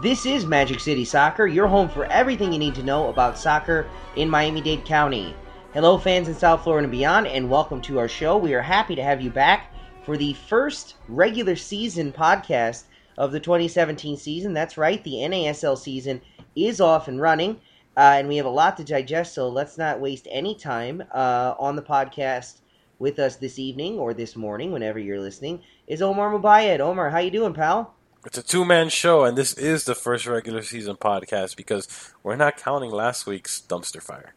This is Magic City Soccer, your home for everything you need to know about soccer in Miami Dade County. Hello, fans in South Florida and beyond, and welcome to our show. We are happy to have you back for the first regular season podcast of the 2017 season. That's right, the NASL season is off and running, uh, and we have a lot to digest, so let's not waste any time uh, on the podcast. With us this evening or this morning, whenever you're listening, is Omar Mubayed. Omar, how you doing, pal? It's a two man show, and this is the first regular season podcast because we're not counting last week's dumpster fire.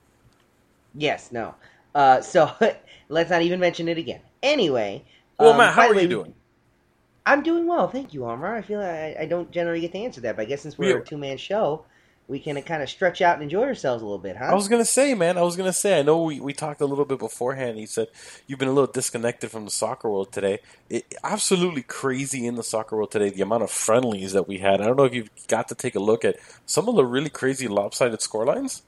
Yes, no. Uh, so let's not even mention it again. Anyway. Well, um, Matt, how are way, you doing? I'm doing well, thank you, Omar. I feel like I, I don't generally get to answer that, but I guess since we're Yeah. a two man show, we can kind of stretch out and enjoy ourselves a little bit, huh? I was gonna say, man. I was gonna say. I know we, we talked a little bit beforehand. You said you've been a little disconnected from the soccer world today. It, absolutely crazy in the soccer world today. The amount of friendlies that we had. I don't know if you've got to take a look at some of the really crazy lopsided scorelines.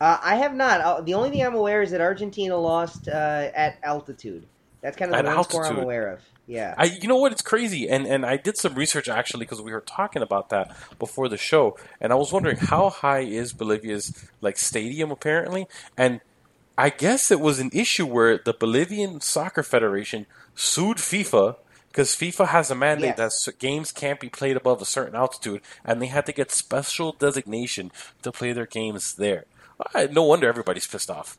Uh, I have not. Uh, the only thing I'm aware is that Argentina lost uh, at altitude. That's kind of the one score I'm aware of. Yeah. I, you know what? It's crazy, and and I did some research actually because we were talking about that before the show, and I was wondering how high is Bolivia's like stadium apparently, and I guess it was an issue where the Bolivian Soccer Federation sued FIFA because FIFA has a mandate Yes. that games can't be played above a certain altitude, and they had to get special designation to play their games there. No wonder everybody's pissed off.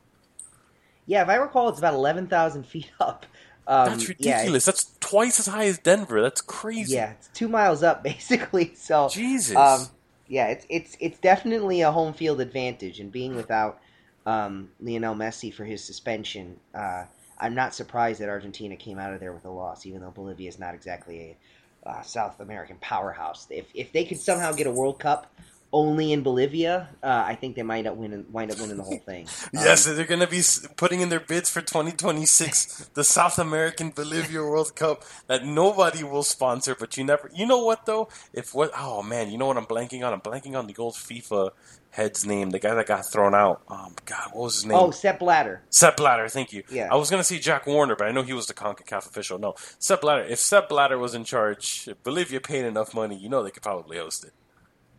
yeah, if I recall, it's about 11,000 feet up. Um, That's yeah, ridiculous. That's twice as high as Denver. That's crazy. Yeah, it's two miles up basically. So Jesus. um, yeah, it's it's it's definitely a home field advantage, and being without um, Lionel Messi for his suspension, uh, I'm not surprised that Argentina came out of there with a loss, even though Bolivia is not exactly a uh, South American powerhouse. If if they could somehow get a World Cup only in Bolivia, uh, I think they might up winning, wind up winning the whole thing. Yes, Um, they're going to be putting in their bids for 2026, the South American Bolivia World Cup that nobody will sponsor. But you never, you know what though? If what? Oh man, you know what I'm blanking on? I'm blanking on the old FIFA head's name, the guy that got thrown out. Oh God, what was his name? oh, Sepp Blatter. Sepp Blatter, thank you. Yeah. I was going to say Jack Warner, but I know he was the CONCACAF official. No, Sepp Blatter. If Sepp Blatter was in charge, if Bolivia paid enough money, you know they could probably host it.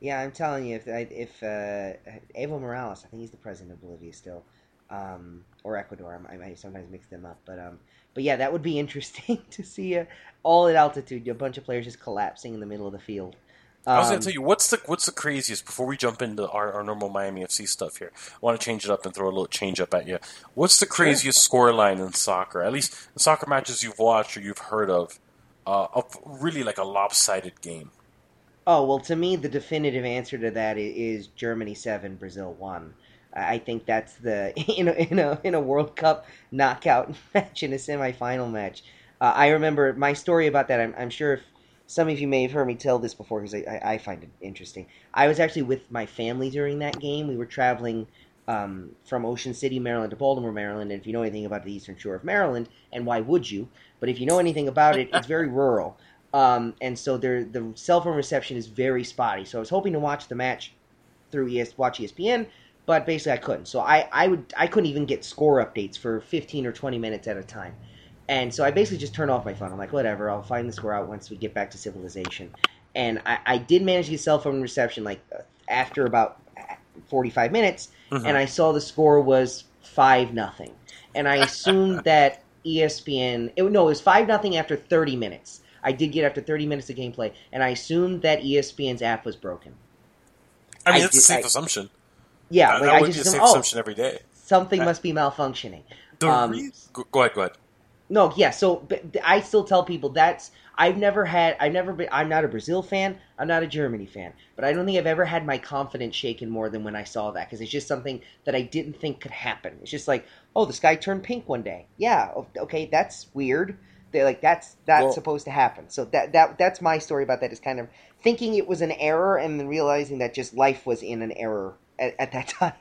Yeah, I'm telling you, if if uh, Evo Morales, I think he's the president of Bolivia still, um, or Ecuador. I, I sometimes mix them up, but um, but yeah, that would be interesting to see uh, all at altitude, a bunch of players just collapsing in the middle of the field. I was Um, going to tell you what's the what's the craziest before we jump into our, our normal Miami FC stuff here. I want to change it up and throw a little change up at you. What's the craziest score line in soccer? At least the soccer matches you've watched or you've heard of, uh, of really like a lopsided game. Oh well, to me, the definitive answer to that is Germany seven, Brazil one. I think that's the in a, in a in a World Cup knockout match in a semifinal match. Uh, I remember my story about that. I'm, I'm sure if some of you may have heard me tell this before because I, I, I find it interesting. I was actually with my family during that game. We were traveling um, from Ocean City, Maryland to Baltimore, Maryland. And if you know anything about the Eastern Shore of Maryland, and why would you? But if you know anything about it, it's very rural. Um, and so there, the cell phone reception is very spotty. So I was hoping to watch the match through ES, watch ESPN, but basically I couldn't. So I, I would I couldn't even get score updates for 15 or 20 minutes at a time. And so I basically just turned off my phone. I'm like, whatever, I'll find the score out once we get back to civilization. And I, I did manage to get cell phone reception like uh, after about 45 minutes, Mhm. and I saw the score was five nothing, and I assumed that ESPN. It, no, it was five nothing after 30 minutes. I did get after 30 minutes of gameplay, and I assumed that ESPN's app was broken. I mean, I it's a safe I- assumption. Yeah, that, like that I would just be a safe oh, assumption every day. something must be malfunctioning. Um, re- go, ahead, go ahead. No, yeah. So but I still tell people that's I've never had I've never been I'm not a Brazil fan. I'm not a Germany fan. But I don't think I've ever had my confidence shaken more than when I saw that because it's just something that I didn't think could happen. It's just like oh the sky turned pink one day. Yeah, okay, that's weird. They like that's that's Well- supposed to happen. So that that that's my story about that is kind of thinking it was an error and then realizing that just life was in an error at, at that time.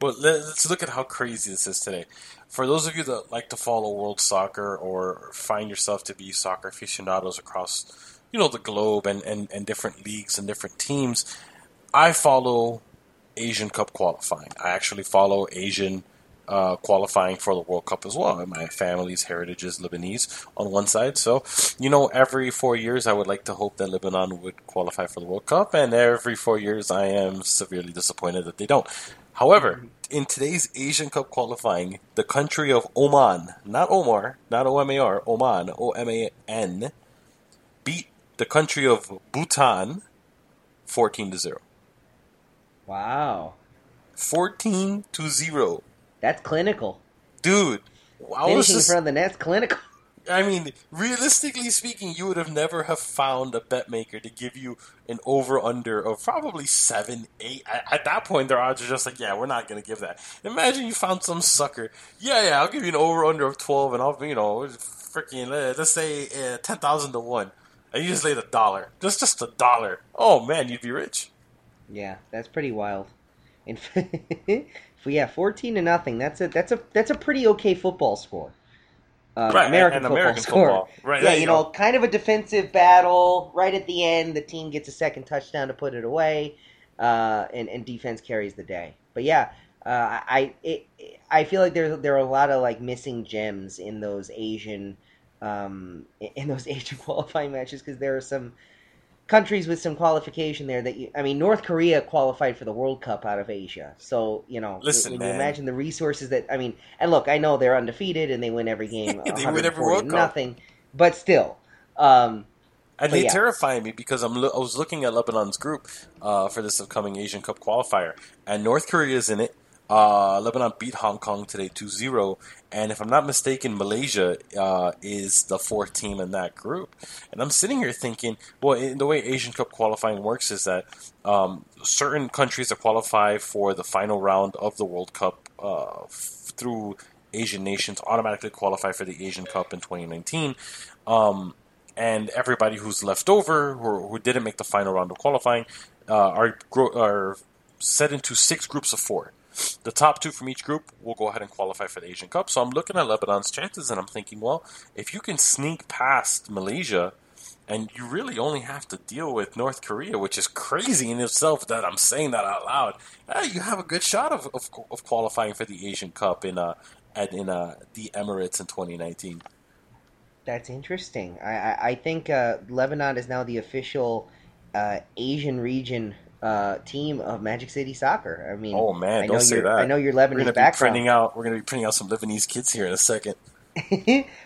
But let- let's look at how crazy this is today. For those of you that like to follow world soccer or find yourself to be soccer aficionados across, you know, the globe and, and, and different leagues and different teams, I follow Asian Cup qualifying. I actually follow Asian uh, qualifying for the World Cup as well. My family's heritage is Lebanese on one side, so you know, every four years I would like to hope that Lebanon would qualify for the World Cup, and every four years I am severely disappointed that they don't. However, in today's Asian Cup qualifying, the country of Oman, not Omar, not O M A R, Oman, O M A N, beat the country of Bhutan 14 to 0. wow, 14 to 0. That's clinical. Dude, I Finishing in front of the net's clinical. I mean, realistically speaking, you would have never have found a bet maker to give you an over under of probably seven, eight. At, at that point, their odds are just like, yeah, we're not going to give that. Imagine you found some sucker. Yeah, yeah, I'll give you an over under of twelve, and I'll, you know, freaking let's say uh, ten thousand to one, and you just laid a dollar, just just a dollar. Oh man, you'd be rich. Yeah, that's pretty wild. And yeah, fourteen to nothing. That's a that's a that's a pretty okay football score. Uh, Right, American and football American score. football. Right, Yeah, you you know, go. kind of a defensive battle. Right at the end, the team gets a second touchdown to put it away, uh, and and defense carries the day. But yeah, uh, I it, I feel like there there are a lot of like missing gems in those Asian um, in those Asian qualifying matches because there are some countries with some qualification there that you, I mean North Korea qualified for the World Cup out of Asia. So, you know, Listen, when man. you imagine the resources that I mean, and look, I know they're undefeated and they win every game They win every 140 World Cup. nothing, but still um And they yeah. terrify me because I'm lo- I was looking at Lebanon's group uh, for this upcoming Asian Cup qualifier, and North Korea is in it. Uh, Lebanon beat Hong Kong today 2-0, and if I'm not mistaken, Malaysia uh, is the fourth team in that group. And I'm sitting here thinking, well, the way Asian Cup qualifying works is that um, certain countries that qualify for the final round of the World Cup uh, f- through Asian nations automatically qualify for the Asian Cup in 2019. Um, and everybody who's left over, who, who didn't make the final round of qualifying, uh, are gro- are set into six groups of four. The top two from each group will go ahead and qualify for the Asian Cup. So I'm looking at Lebanon's chances, and I'm thinking, well, if you can sneak past Malaysia, and you really only have to deal with North Korea, which is crazy in itself that I'm saying that out loud, eh, you have a good shot of, of, of qualifying for the Asian Cup in uh, at, in uh, the Emirates in 2019. that's interesting. I I, I think uh, Lebanon is now the official uh, Asian region uh, team of Magic City Soccer. I mean, Oh man, I know don't say that. I know your We're Lebanese gonna be background. printing out. We're gonna be printing out some Lebanese kids here in a second.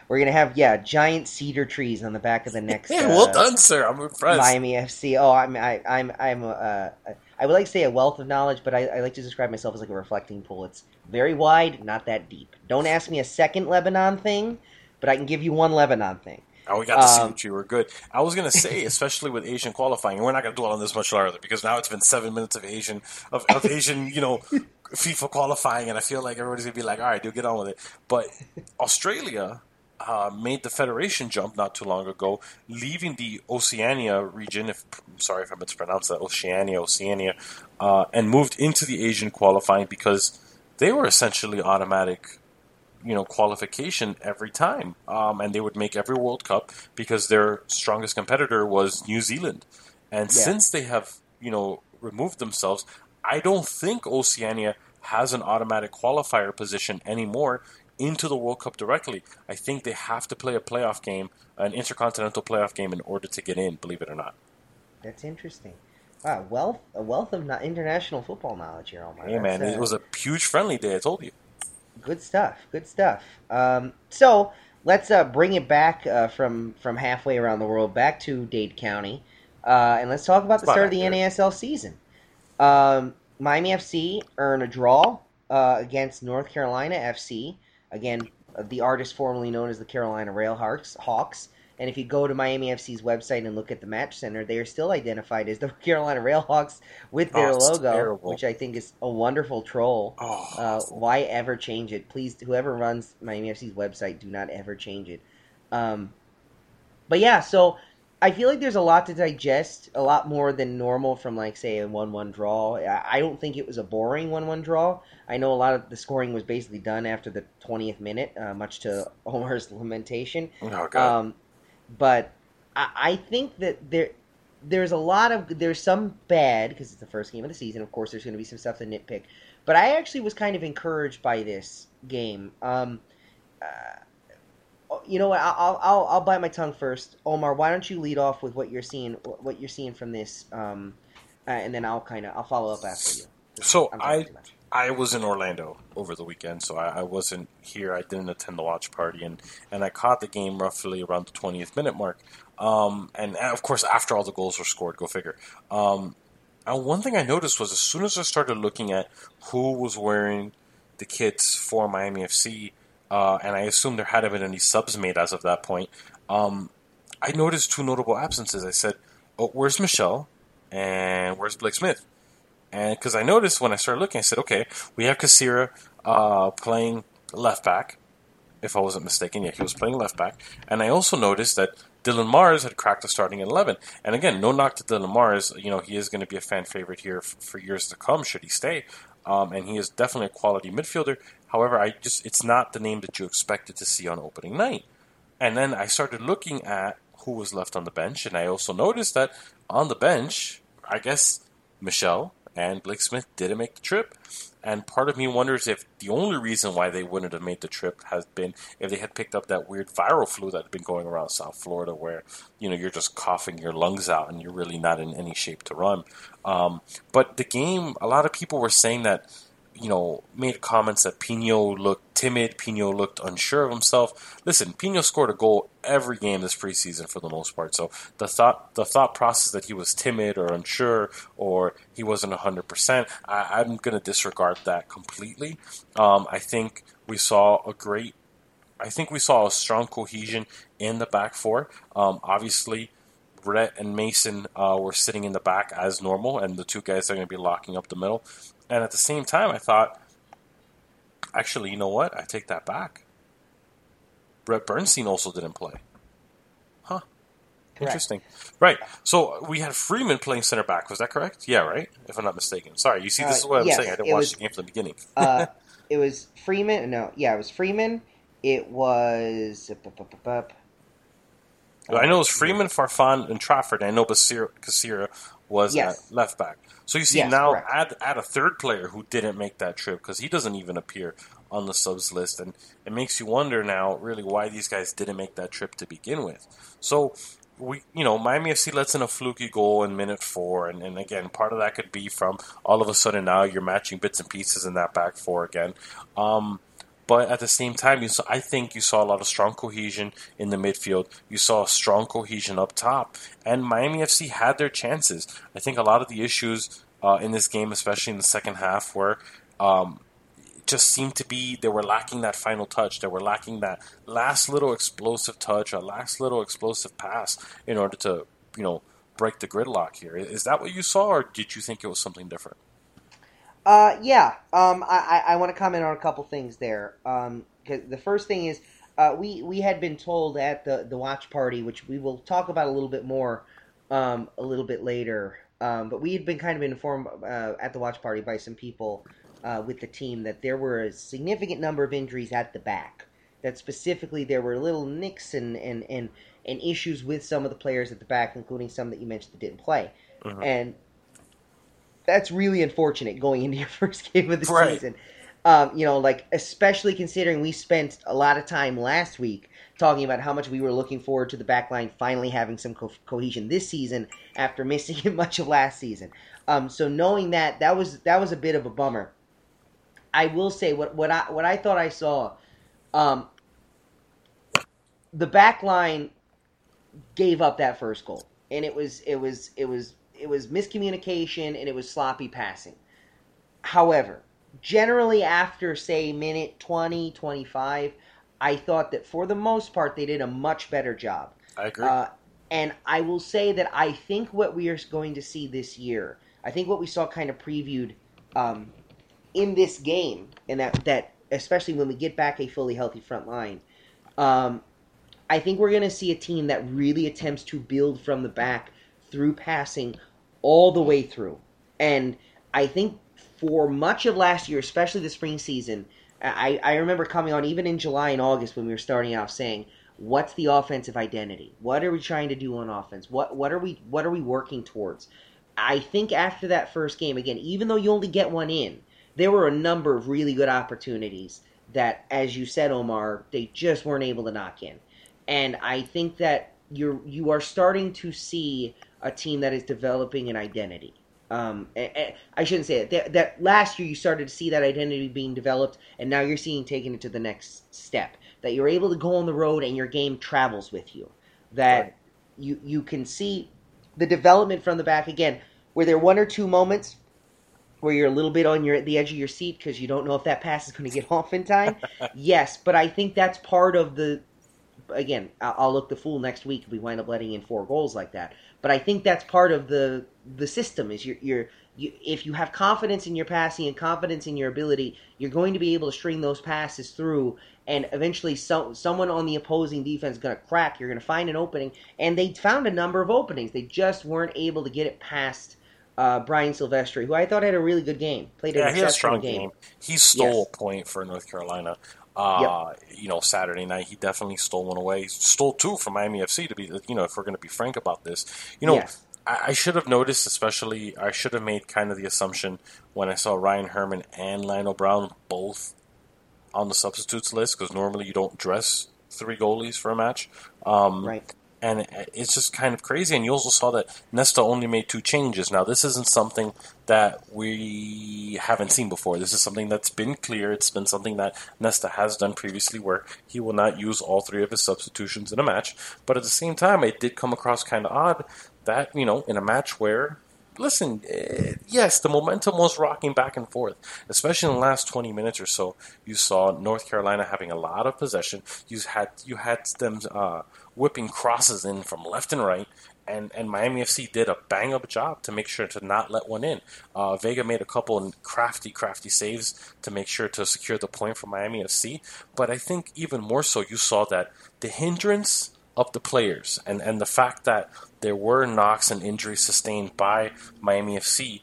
We're gonna have yeah giant cedar trees on the back of the next. Yeah, uh, well done, sir. I'm impressed. Miami FC. Oh, I'm I, I'm I'm uh, I would like to say a wealth of knowledge, but I, I like to describe myself as like a reflecting pool. It's very wide, not that deep. Don't ask me a second Lebanon thing, but I can give you one Lebanon thing. Oh, we got to see Um, what you were good. I was gonna say, especially with Asian qualifying, and we're not gonna dwell on this much longer because now it's been seven minutes of Asian of, of Asian, you know, FIFA qualifying, and I feel like everybody's gonna be like, all right, dude, get on with it. But Australia uh, made the federation jump not too long ago, leaving the Oceania region. If sorry if I mispronounced that, Oceania, Oceania, uh, and moved into the Asian qualifying because they were essentially automatic you know qualification every time, um, and they would make every World Cup because their strongest competitor was New Zealand. And Yeah. since they have you know removed themselves, I don't think Oceania has an automatic qualifier position anymore into the World Cup directly. I think they have to play a playoff game, an intercontinental playoff game, in order to get in. Believe it or not. That's interesting. Wow, wealth a wealth of international football knowledge here, Omar. Yeah, man, That's, uh, it was a huge friendly day. I told you. Good stuff. Good stuff. Um, so let's uh, bring it back uh, from from halfway around the world back to Dade County, uh, and let's talk about the Spot start of the accurate. NASL season. Um, Miami FC earn a draw uh, against North Carolina FC. Again, uh, the artist formerly known as the Carolina Railhawks. Hawks. And if you go to Miami FC's website and look at the match center, they are still identified as the Carolina Railhawks with their Oh, logo, terrible. which I think is a wonderful troll. Oh, Uh, why ever change it? Please, whoever runs Miami FC's website, do not ever change it. Um, but yeah, so I feel like there's a lot to digest, a lot more than normal from like say a one-one draw. I don't think it was a boring one-one draw. I know a lot of the scoring was basically done after the 20th minute, uh, much to Omar's lamentation. Oh, God. Um, but I, I think that there there's a lot of there's some bad because it's the first game of the season. Of course, there's going to be some stuff to nitpick. But I actually was kind of encouraged by this game. Um, uh, you know what? I'll, I'll I'll bite my tongue first. Omar, why don't you lead off with what you're seeing what you're seeing from this, um, uh, and then I'll kind of I'll follow up after you. So I too much. I was in Orlando over the weekend, so I, I wasn't here. I didn't attend the watch party, and, and I caught the game roughly around the 20th minute mark. Um, and, and of course, after all the goals were scored, go figure. Um, one thing I noticed was as soon as I started looking at who was wearing the kits for Miami FC, uh, and I assume there hadn't been any subs made as of that point, um, I noticed two notable absences. I said, "Oh, where's Michelle? And where's Blake Smith?" And because I noticed when I started looking, I said, "Okay, we have Kasira uh, playing left back. If I wasn't mistaken, yeah, he was playing left back." And I also noticed that Dylan Mares had cracked the starting at eleven. And again, no knock to Dylan Mares. You know, he is going to be a fan favorite here f- for years to come, should he stay. Um, and he is definitely a quality midfielder. However, I just it's not the name that you expected to see on opening night. And then I started looking at who was left on the bench, and I also noticed that on the bench, I guess Michelle and Blake Smith didn't make the trip. And part of me wonders if the only reason why they wouldn't have made the trip has been if they had picked up that weird viral flu that had been going around South Florida, where you know you're just coughing your lungs out and you're really not in any shape to run. Um, but the game, a lot of people were saying that you know, made comments that Pinho looked timid, Pinho looked unsure of himself. Listen, Pinho scored a goal every game this preseason for the most part. So the thought the thought process that he was timid or unsure or he wasn't hundred percent, I'm going to disregard that completely. Um, I think we saw a great. I think we saw a strong cohesion in the back four. Um, obviously, Rhett and Mason uh, were sitting in the back as normal, and the two guys are going to be locking up the middle. And at the same time, I thought, actually, you know what? I take that back. Rhett Bernstein also didn't play. Huh. Interesting. Right. So we had Freeman playing center back. Was that correct? Yeah, right? If I'm not mistaken. Sorry, you see, this Uh, is what I'm yes, saying. I didn't watch was- the game from the beginning. uh, it was Freeman. No, yeah, it was Freeman. It was. I know it was Freeman, Farfan, and Trafford. I know Basir- was Yes. at left back. So you see Yes, now correct. add add a third player who didn't make that trip because he doesn't even appear on the subs list, and it makes you wonder now really why these guys didn't make that trip to begin with. So we, you know, Miami FC lets in a fluky goal in minute four, and, and again, part of that could be from all of a sudden now you're matching bits and pieces in that back four again. Um, but at the same time, you saw, I think you saw a lot of strong cohesion in the midfield. You saw a strong cohesion up top, and Miami FC had their chances. I think a lot of the issues uh, in this game, especially in the second half, were um, just seemed to be they were lacking that final touch. They were lacking that last little explosive touch, a last little explosive pass in order to you know break the gridlock here. Is that what you saw, or did you think it was something different? Uh, yeah. Um, I, I, I want to comment on a couple things there. Um, 'cause the first thing is, uh, we we had been told at the the watch party, which we will talk about a little bit more, um, a little bit later. Um, but we had been kind of informed uh, at the watch party by some people uh, with the team that there were a significant number of injuries at the back. That specifically there were little nicks and and and, and issues with some of the players at the back, including some that you mentioned that didn't play. And that's really unfortunate going into your first game of the Right. season. Um, you know, like especially considering we spent a lot of time last week talking about how much we were looking forward to the back line finally having some co- cohesion this season after missing it much of last season. Um, so knowing that that was that was a bit of a bummer. I will say what what I what I thought I saw. Um, the back line gave up that first goal, and it was it was it was it was miscommunication and it was sloppy passing. However, generally after say minute 20, 25, I thought that for the most part they did a much better job. I agree. Uh, and I will say that I think what we are going to see this year, I think what we saw kind of previewed um, in this game, and that that especially when we get back a fully healthy front line, um, I think we're going to see a team that really attempts to build from the back through passing all the way through. And I think for much of last year, especially the spring season, I, I remember coming on even in July and August when we were starting off saying, what's the offensive identity? What are we trying to do on offense? What what are we what are we working towards? I think after that first game, again, even though you only get one in, there were a number of really good opportunities that, as you said, Omar, they just weren't able to knock in. And I think that you're you are starting to see a team that is developing an identity. Um, I shouldn't say it. That, that last year you started to see that identity being developed, and now you're seeing taking it to the next step. That you're able to go on the road and your game travels with you. That right. you you can see the development from the back again. Were there one or two moments where you're a little bit on your at the edge of your seat because you don't know if that pass is going to get off in time? yes, but I think that's part of the. Again, I'll look the fool next week if we wind up letting in four goals like that. But I think that's part of the the system. Is you're, you're you, if you have confidence in your passing and confidence in your ability, you're going to be able to string those passes through, and eventually, so, someone on the opposing defense is going to crack. You're going to find an opening, and they found a number of openings. They just weren't able to get it past uh, Brian Sylvestre, who I thought had a really good game. Played yeah, an he had a exceptional strong game. game. He stole Yes. a point for North Carolina. Uh, You know, Saturday night he definitely stole one away. He stole two from Miami FC. To be, you know, if we're going to be frank about this, you know. I, I should have noticed, especially I should have made kind of the assumption when I saw Ryan Herman and Lionel Brown both on the substitutes list because normally you don't dress three goalies for a match. Um, Right. And it's just kind of crazy. And you also saw that Nesta only made two changes. Now, this isn't something that we haven't seen before. This is something that's been clear. It's been something that Nesta has done previously, where he will not use all three of his substitutions in a match. But at the same time, it did come across kind of odd that you know, in a match where. Listen, eh, yes, the momentum was rocking back and forth, especially in the last 20 minutes or so. You saw North Carolina having a lot of possession. You had you had them uh, whipping crosses in from left and right, and, and Miami FC did a bang up job to make sure to not let one in. Uh, Vega made a couple crafty, crafty saves to make sure to secure the point for Miami FC. But I think even more so, you saw that the hindrance of the players and, and the fact that there were knocks and injuries sustained by Miami FC,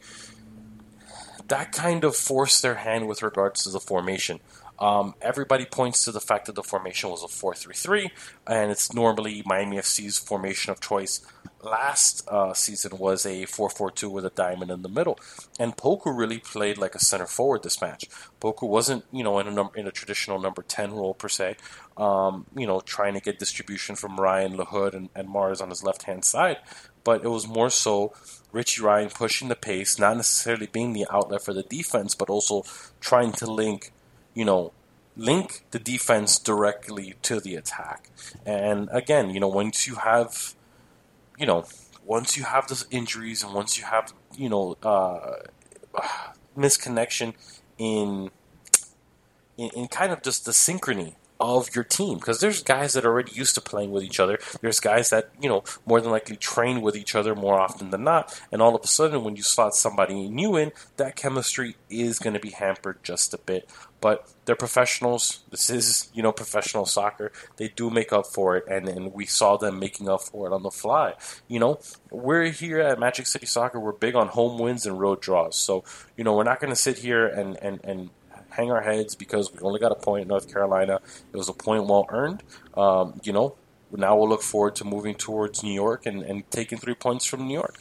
that kind of forced their hand with regards to the formation. Um, everybody points to the fact that the formation was a 4 3 3, and it's normally Miami FC's formation of choice. Last uh, season was a 4 4 2 with a diamond in the middle. And Poku really played like a center forward this match. Poku wasn't, you know, in a, number, in a traditional number 10 role per se, um, you know, trying to get distribution from Ryan Lahoud and, and Mares on his left hand side. But it was more so Richie Ryan pushing the pace, not necessarily being the outlet for the defense, but also trying to link you know, link the defense directly to the attack. And again, you know, once you have, you know, once you have the injuries and once you have, you know, uh, misconnection in, in in kind of just the synchrony of your team because there's guys that are already used to playing with each other. There's guys that you know more than likely train with each other more often than not, and all of a sudden when you slot somebody new in, that chemistry is going to be hampered just a bit. But they're professionals. This is you know professional soccer. They do make up for it, and and we saw them making up for it on the fly. You know, we're here at Magic City Soccer. We're big on home wins and road draws. So you know we're not going to sit here and and and hang our heads because we only got a point in North Carolina. It was a point well earned. Um, you know, now we'll look forward to moving towards New York and, and taking three points from New York.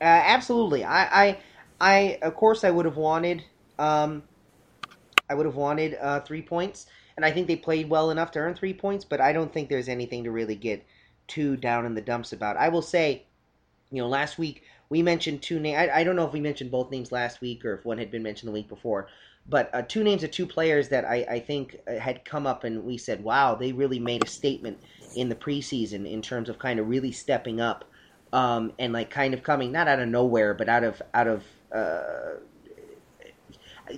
Uh, absolutely. I, I, I, of course, I would have wanted, um, I would have wanted uh, three points, and I think they played well enough to earn three points. But I don't think there's anything to really get too down in the dumps about. I will say, you know, last week we mentioned two names. I, I don't know if we mentioned both names last week or if one had been mentioned the week before. But uh, two names of two players that I, I think uh, had come up, and we said, "Wow, they really made a statement in the preseason in terms of kind of really stepping up um, and like kind of coming not out of nowhere, but out of out of uh,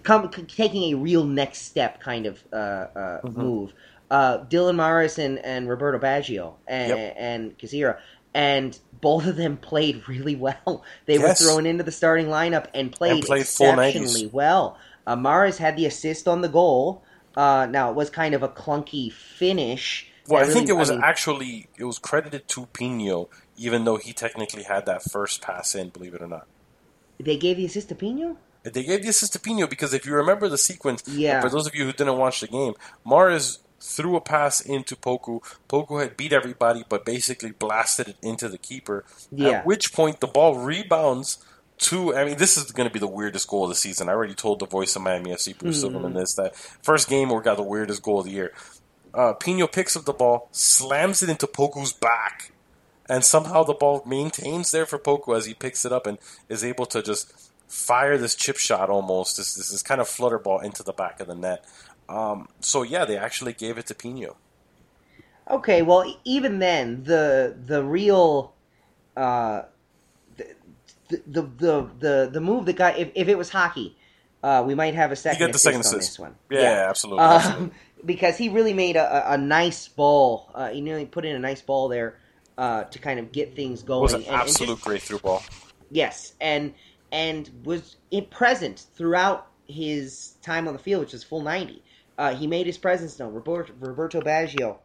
come taking a real next step kind of uh, uh, Mhm. move. Uh, Dylan Morris and, and Roberto Baggio and Yep. and Kazira, and both of them played really well. They Yes. were thrown into the starting lineup and played, And played exceptionally well. Uh, Morris had the assist on the goal. Uh, now it was kind of a clunky finish Well, I think it was mean, actually it was credited to Pinho, even though he technically had that first pass in. Believe it or not, they gave the assist to Pinho. they gave the assist to Pinho because if you remember the sequence, Yeah. for those of you who didn't watch the game, Mares threw a pass into Poku. Poku had beat everybody, but basically blasted it into the keeper. Yeah. At which point the ball rebounds to. I mean, this is going to be the weirdest goal of the season. I already told the voice of Miami FC, Bruce Mm-hmm. Silverman, this that first game we got the weirdest goal of the year. Uh, Pinho picks up the ball, slams it into Poku's back, and somehow the ball maintains there for Poku as he picks it up and is able to just fire this chip shot almost, this this, this kind of flutter ball into the back of the net. Um, so yeah, they actually gave it to Pinho. Okay, well, even then, the the real, uh, the the the, the move that got if, if it was hockey, uh, we might have a You second get the assist second on assist. this one. Yeah, absolutely. absolutely. Um, because he really made a, a, a nice ball. Uh, he nearly put in a nice ball there uh, to kind of get things It going. was an And- and just- absolute great through ball. Yes, and and was present throughout his time on the field, which is full ninety. Uh, he made his presence known. Roberto, Roberto Baggio,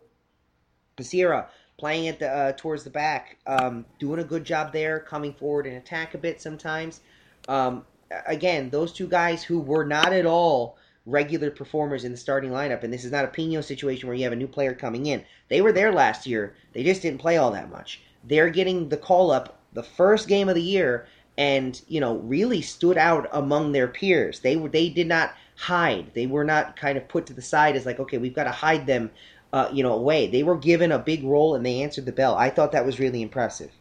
Basira playing at the uh, towards the back, um, doing a good job there, coming forward and attack a bit sometimes. Um, again, those two guys who were not at all regular performers in the starting lineup, and this is not a Pinho situation where you have a new player coming in. They were there last year. They just didn't play all that much. They're getting the call up the first game of the year, and you know really stood out among their peers. They were they did not hide. They were not kind of put to the side as like okay we've got to hide them, uh, you know away. They were given a big role and they answered the bell. I thought that was really impressive.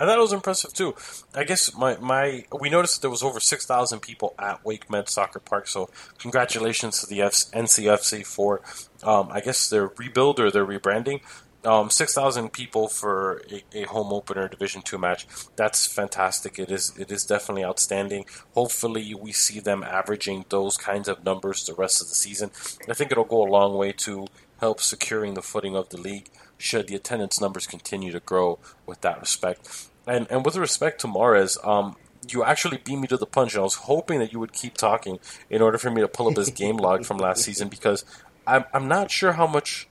I thought it was impressive too. I guess my, my we noticed there was over six thousand people at WakeMed Soccer Park. So congratulations to the F- NCFC for um, I guess their rebuild or their rebranding. Um, six thousand people for a, a home opener Division Two match. That's fantastic. It is it is definitely outstanding. Hopefully we see them averaging those kinds of numbers the rest of the season. I think it'll go a long way to help securing the footing of the league should the attendance numbers continue to grow with that respect. And and with respect to Mares, um, you actually beat me to the punch. And I was hoping that you would keep talking in order for me to pull up his game log from last season because I'm I'm not sure how much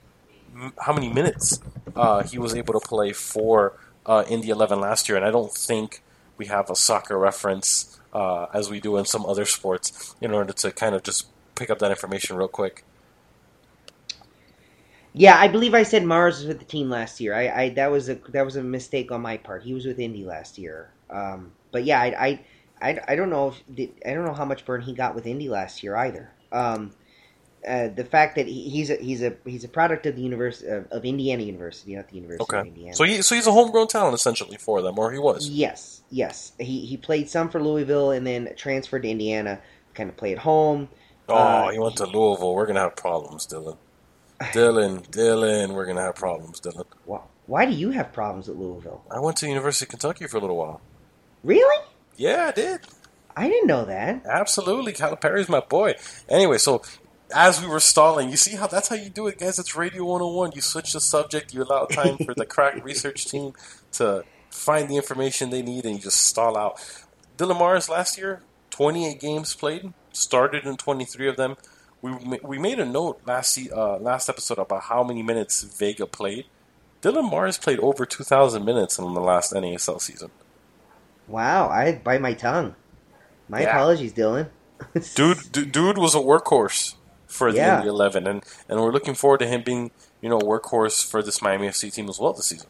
how many minutes uh, he was able to play for uh, in the 11 last year, and I don't think we have a soccer reference uh, as we do in some other sports in order to kind of just pick up that information real quick. Yeah, I believe I said Mares was with the team last year. I, I that was a that was a mistake on my part. He was with Indy last year. Um, but yeah, I, I I I don't know if I don't know how much burn he got with Indy last year either. Um, uh, the fact that he, he's a he's a he's a product of the university of, of Indiana University, not the University of Indiana. so he so he's a homegrown talent essentially for them, or he was. Yes, yes. He he played some for Louisville and then transferred to Indiana. Kind of play at home. Oh, Uh, he went to Louisville. We're gonna have problems, Dylan. Dylan, Dylan, we're gonna have problems, Dylan. Why, why do you have problems at Louisville? I went to the University of Kentucky for a little while. Really? Yeah, I did. I didn't know that. Absolutely, Calipari's my boy. Anyway, so as we were stalling, you see how that's how you do it, guys. It's Radio 101. You switch the subject, you allow time for the crack research team to find the information they need, and you just stall out. Dylan Morris last year, 28 games played, started in 23 of them. We we made a note last uh, last episode about how many minutes Vega played. Dylan Mares played over 2,000 minutes in the last NASL season. Wow, I bite my tongue. My Yeah. apologies, Dylan. dude, d- dude was a workhorse for the Yeah. Indy Eleven, and and we're looking forward to him being you know a workhorse for this Miami FC team as well this season.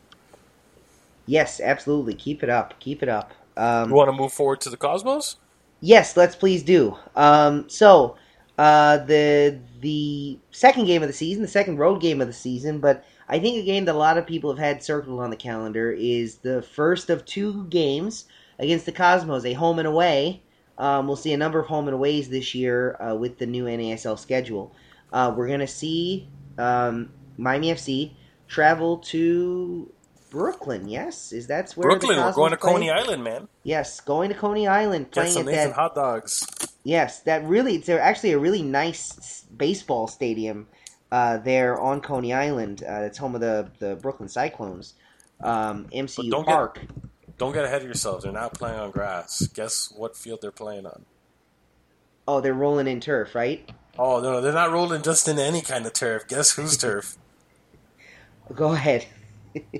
Yes, absolutely. Keep it up. Keep it up. Um, You want to move forward to the Cosmos? Yes, let's please do. Um, so, uh, the the second game of the season, the second road game of the season, but I think a game that a lot of people have had circled on the calendar is the first of two games against the Cosmos, a home and away. Um, we'll see a number of home and aways this year uh, with the new NASL schedule. Uh, we're going to see um, Miami FC travel to Brooklyn. Yes, is that's where Brooklyn, we're going to play? Coney Island, man. Yes, going to Coney Island, Playing Get some at that hot dogs. Yes, that really it's actually a really nice baseball stadium uh, there on Coney Island. Uh, it's home of the the Brooklyn Cyclones. Um, MCU don't get- Don't get ahead of yourselves. They're not playing on grass. Guess what field they're playing on? Oh, they're rolling in turf, right? Oh no, they're not rolling just in any kind of turf. Guess whose turf? Go ahead.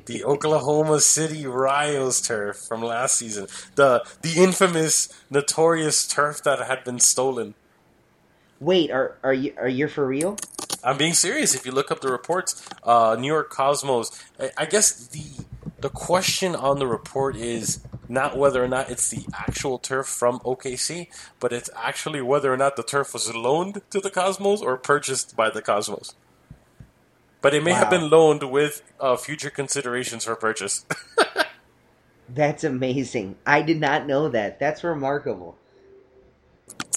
The Oklahoma City Rios turf from last season. The the infamous, notorious turf that had been stolen. Wait, are are you are you for real? I'm being serious. If you look up the reports, uh, New York Cosmos. I, I guess the the question on the report is not whether or not it's the actual turf from OKC, but it's actually whether or not the turf was loaned to the Cosmos or purchased by the Cosmos. But it may have been loaned with uh, future considerations for purchase. That's amazing. I did not know that. That's remarkable.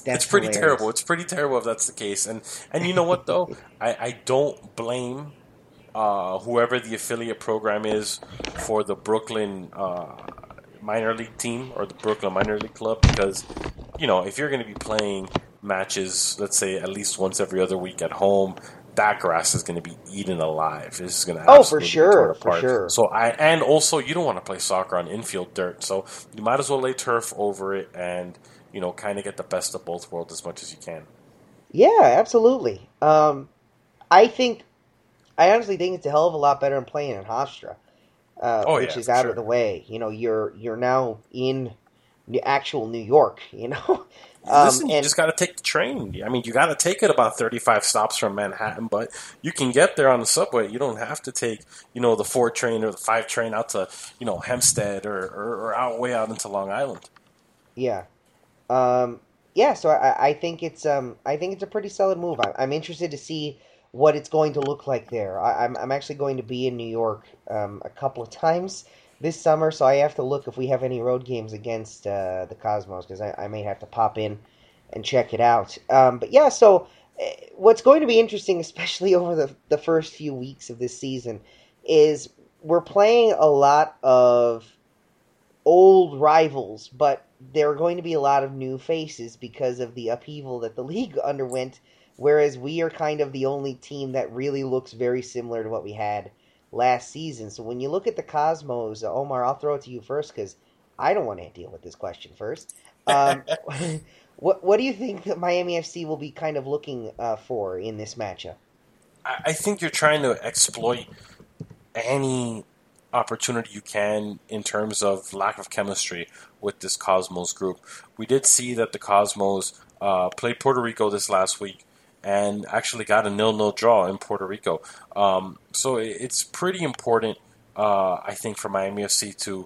That's it's pretty hilarious. terrible. It's pretty terrible if that's the case. And and you know what though, I, I don't blame uh, whoever the affiliate program is for the Brooklyn uh, minor league team or the Brooklyn minor league club because you know if you're going to be playing matches, let's say at least once every other week at home. That grass is going to be eaten alive. This is going to Oh, for sure, for sure. So I and also you don't want to play soccer on infield dirt, so you might as well lay turf over it and you know kind of get the best of both worlds as much as you can. Yeah, absolutely. Um, I think, I honestly think it's a hell of a lot better than playing in Hofstra, uh, Oh, which yeah, is out sure. of the way. You know, you're you're now in the actual New York. You know, um, Listen, you just got to take the train. I mean, you got to take it about thirty-five stops from Manhattan, but you can get there on the subway. You don't have to take you know the four train or the five train out to you know Hempstead or, or, or out way out into Long Island. yeah, um, yeah. So I, I think it's um, I think it's a pretty solid move. I, I'm interested to see what it's going to look like there. I, I'm I'm actually going to be in New York um, a couple of times this summer, so I have to look if we have any road games against uh, the Cosmos because I, I may have to pop in and check it out. Um, but yeah, so eh, what's going to be interesting, especially over the the first few weeks of this season, is we're playing a lot of old rivals, but there are going to be a lot of new faces because of the upheaval that the league underwent. Whereas we are kind of the only team that really looks very similar to what we had last season. So when you look at the Cosmos, uh, Omar, I'll throw it to you first because I don't want to deal with this question first. Um, what what do you think that Miami FC will be kind of looking uh, for in this matchup? I I think you're trying to exploit any opportunity you can in terms of lack of chemistry with this Cosmos group. We did see that the Cosmos uh, played Puerto Rico this last week and actually got a nil-nil draw in Puerto Rico. Um, so it- it's pretty important, uh, I think, for Miami FC to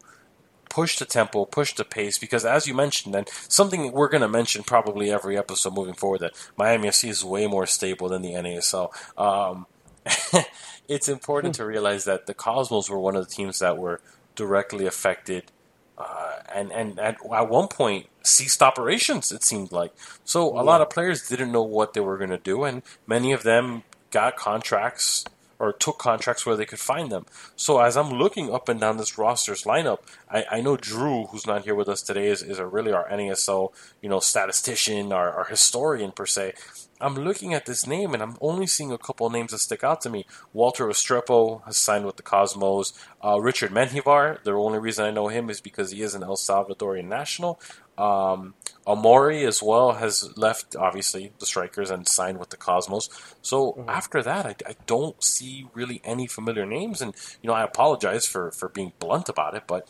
push the tempo, push the pace, because as you mentioned, and something we're going to mention probably every episode moving forward, that Miami FC is way more stable than the NASL. Um, it's important to realize that the Cosmos were one of the teams that were directly affected, uh, and, and and at one point ceased operations. It seemed like so a lot of players didn't know what they were going to do, and many of them got contracts or took contracts where they could find them. So as I'm looking up and down this roster's lineup, I, I know Drew, who's not here with us today, is, is a really our NASL, you know, statistician, our, our historian per se. I'm looking at this name and I'm only seeing a couple names that stick out to me. Walter Restrepo has signed with the Cosmos. Uh, Richard Menjivar, the only reason I know him is because he is an El Salvadorian national. Um, Amori as well has left, obviously, the Strikers and signed with the Cosmos. So after that, I, I don't see really any familiar names. And, you know, I apologize for, for being blunt about it, but,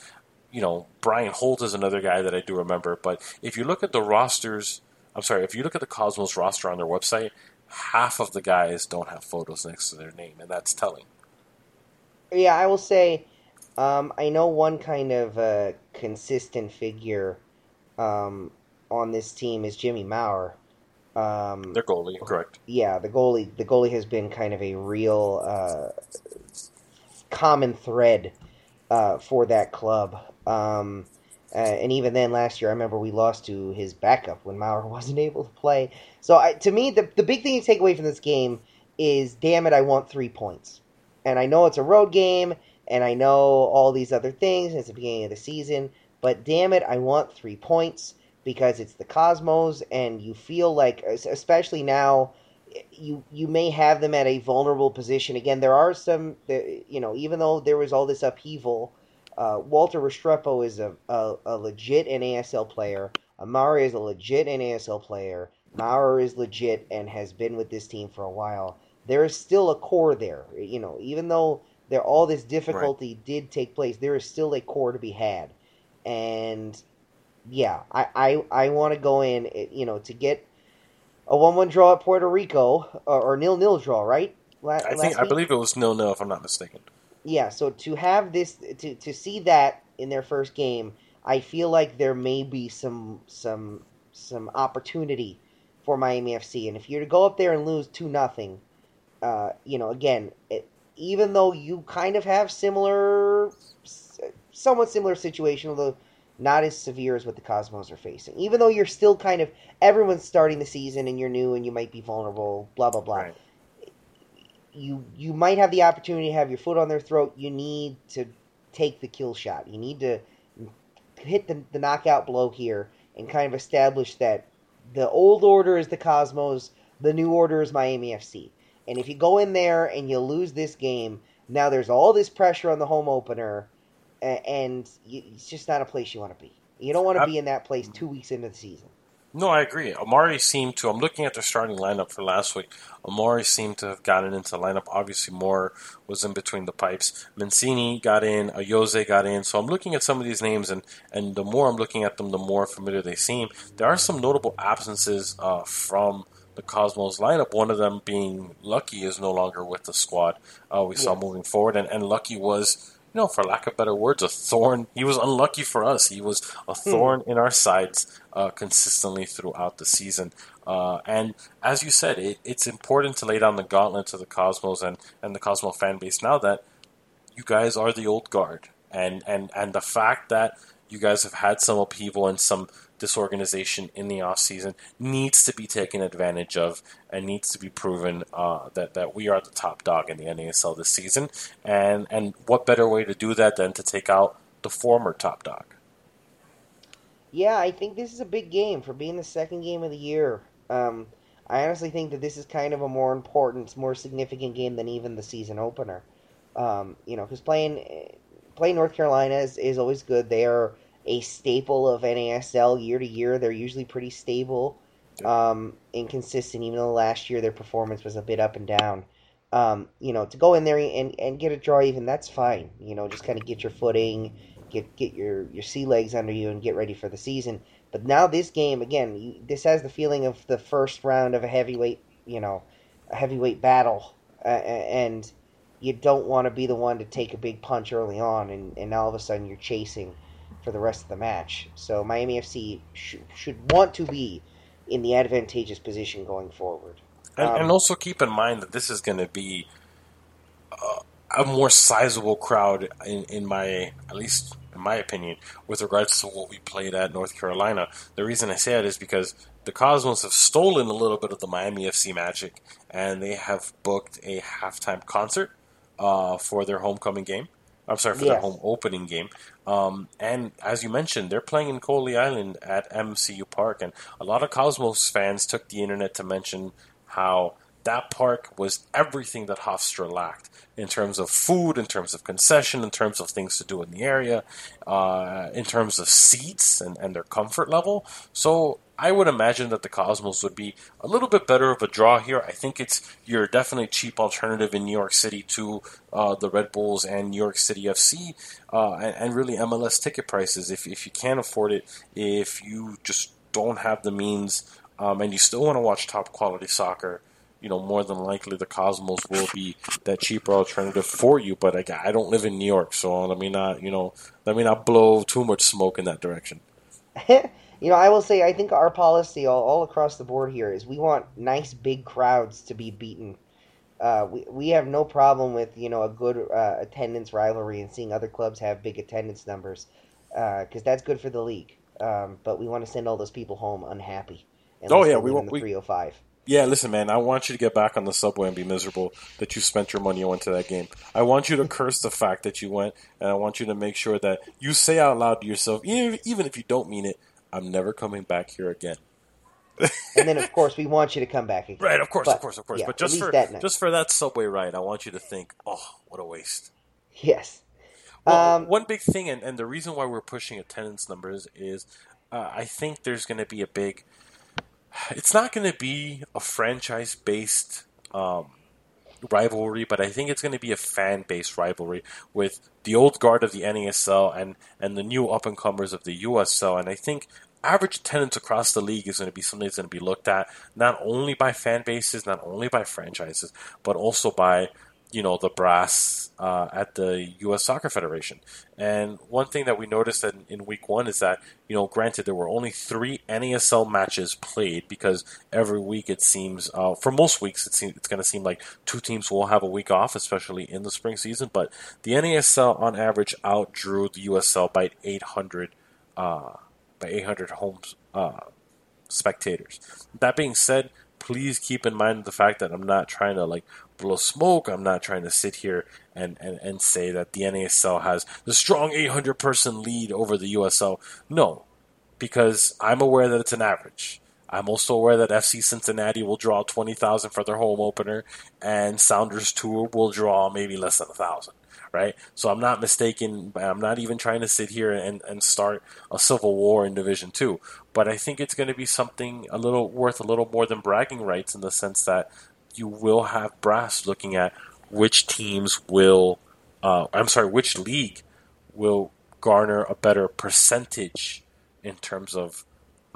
you know, Brian Holt is another guy that I do remember. But if you look at the rosters, I'm sorry, if you look at the Cosmos roster on their website, half of the guys don't have photos next to their name, and that's telling. Yeah, I will say, um, I know one kind of uh, consistent figure um, on this team is Jimmy Maurer. Um, Their goalie, correct. yeah, the goalie. The goalie has been kind of a real uh, common thread uh, for that club. Um, uh, and even then, last year, I remember we lost to his backup when Maurer wasn't able to play. So, I, to me, the the big thing you take away from this game is, damn it, I want three points. And I know it's a road game, and I know all these other things. And it's the beginning of the season, but damn it, I want three points because it's the Cosmos, and you feel like, especially now, you you may have them at a vulnerable position. Again, there are some, you know, even though there was all this upheaval, uh, Walter Restrepo is a, a, a legit NASL player. Amari is a legit NASL player. Maurer is legit and has been with this team for a while. There is still a core there, you know, even though there all this difficulty did take place. There is still a core to be had, and yeah, I I, I want to go in, eh, you know, to get a one-one draw at Puerto Rico or, or nil-nil draw, right? La- I think I believe it was nil nil if I'm not mistaken. yeah so to have this to, to see that in their first game i feel like there may be some some some opportunity for miami fc and if you're to go up there and lose 2 nothing uh, you know again it, even though you kind of have similar somewhat similar situation although not as severe as what the cosmos are facing even though you're still kind of everyone's starting the season and you're new and you might be vulnerable blah blah blah Right. you you might have the opportunity to have your foot on their throat. You need to take the kill shot. You need to hit the, the knockout blow here and kind of establish that the old order is the Cosmos, the new order is Miami FC. And if you go in there and you lose this game, now there's all this pressure on the home opener, and it's just not a place you want to be. You don't want to be in that place two weeks into the season. No, I agree. Amari seemed to. I'm looking at their starting lineup for last week. Amari seemed to have gotten into the lineup. Obviously, Maurer was in between the pipes. Mancini got in. Ayoze got in. So I'm looking at some of these names, and, and the more I'm looking at them, the more familiar they seem. There are some notable absences uh, from the Cosmos lineup. One of them being Lucky is no longer with the squad. Uh, we saw moving forward, and, and Lucky was you know, for lack of better words, a thorn. He was unlucky for us. He was a thorn in our sides uh, consistently throughout the season. Uh, and as you said, it, it's important to lay down the gauntlet to the Cosmos and, and the Cosmo fan base now that you guys are the old guard. And, and, and the fact that you guys have had some upheaval and some disorganization in the off season needs to be taken advantage of and needs to be proven uh, that that we are the top dog in the NASL this season. And and what better way to do that than to take out the former top dog? Yeah, I think this is a big game for being the second game of the year. Um, I honestly think that this is kind of a more important, more significant game than even the season opener. Um, you know, because playing playing North Carolina is, is always good. They are a staple of NASL year to year. They're usually pretty stable, um, and consistent. Even though last year their performance was a bit up and down. Um, you know, to go in there and, and get a draw even, that's fine. You know, just kind of get your footing, get get your your sea legs under you, and get ready for the season. But now this game again, you, this has the feeling of the first round of a heavyweight, you know, a heavyweight battle, uh, and you don't want to be the one to take a big punch early on, and, and all of a sudden you're chasing for the rest of the match. So Miami FC sh- should want to be in the advantageous position going forward. And, Um, and also keep in mind that this is going to be uh, a more sizable crowd in, in my, at least in my opinion, with regards to what we played at North Carolina. The reason I say that is because the Cosmos have stolen a little bit of the Miami FC magic, and they have booked a halftime concert uh, for their homecoming game. I'm sorry, for their home opening game. Um, and as you mentioned, they're playing in Coney Island at MCU Park, and a lot of Cosmos fans took the internet to mention how that park was everything that Hofstra lacked in terms of food, in terms of concession, in terms of things to do in the area, uh, in terms of seats and, and their comfort level. So I would imagine that the Cosmos would be a little bit better of a draw here. I think it's you're definitely cheap alternative in New York City to uh, the Red Bulls and New York City FC, uh, and, and really MLS ticket prices. If if you can't afford it, if you just don't have the means, um, and you still want to watch top quality soccer, you know, more than likely the Cosmos will be that cheaper alternative for you. But I, I don't live in New York, so let me not, you know, let me not blow too much smoke in that direction. you know, I will say I think our policy all, all across the board here is we want nice big crowds to be beaten. Uh, we we have no problem with you know a good uh, attendance rivalry and seeing other clubs have big attendance numbers because that's good for the league. Um, but we want to send all those people home unhappy. Oh, yeah, we want- the we- 305. Yeah, listen, man. I want you to get back on the subway and be miserable that you spent your money on to that game. I want you to curse the fact that you went, and I want you to make sure that you say out loud to yourself, even even if you don't mean it, "I'm never coming back here again." and then of course we want you to come back again. Right, of course, But, of course, of course. yeah, but just for that just for that subway ride, I want you to think, "Oh, what a waste." yes. Well, Um, one big thing, and, and the reason why we're pushing attendance numbers is uh, I think there's going to be a big. It's not going to be a franchise based um, rivalry, but I think it's going to be a fan based rivalry with the old guard of the NASL and, and the new up and comers of the USL. And I think average attendance across the league is going to be something that's going to be looked at not only by fan bases, not only by franchises, but also by you know the brass uh, at the U.S. Soccer Federation. And one thing that we noticed in, in week one is that you know, granted, there were only three NASL matches played because every week it seems, uh, for most weeks, it seems it's going to seem like two teams will have a week off, especially in the spring season. But the NASL on average outdrew the USL by 800 uh, by 800 homes uh, spectators. That being said, please keep in mind the fact that I'm not trying to like blow smoke. I'm not trying to sit here and, and, and say that the NASL has the strong 800 person lead over the USL. No, because I'm aware that it's an average. I'm also aware that FC Cincinnati will draw 20,000 for their home opener, and Sounders Tour will draw maybe less than a thousand right? So I'm not mistaken. I'm not even trying to sit here and, and start a civil war in Division Two. But I think it's going to be something a little worth a little more than bragging rights in the sense that you will have brass looking at which teams will, uh, I'm sorry, which league will garner a better percentage in terms of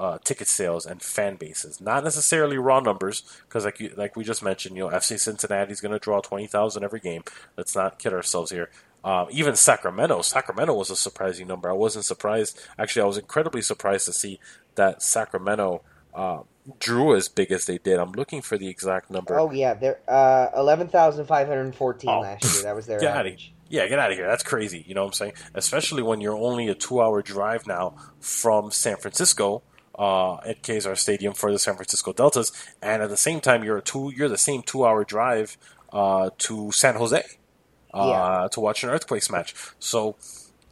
uh, ticket sales and fan bases. Not necessarily raw numbers, because like you, like we just mentioned, you know, FC Cincinnati is going to draw twenty thousand every game. Let's not kid ourselves here. Um, even Sacramento, Sacramento was a surprising number. I wasn't surprised. Actually, I was incredibly surprised to see that Sacramento uh, drew as big as they did. I'm looking for the exact number. Oh yeah, they're uh, eleven thousand five hundred fourteen oh, last year. That was their get average. Yeah, get out of here. That's crazy. You know what I'm saying? Especially when you're only a two-hour drive now from San Francisco uh, at Kezar Stadium for the San Francisco Deltas, and at the same time, you're a two you're the same two hour drive uh, to San Jose uh, yeah. to watch an Earthquakes match. So,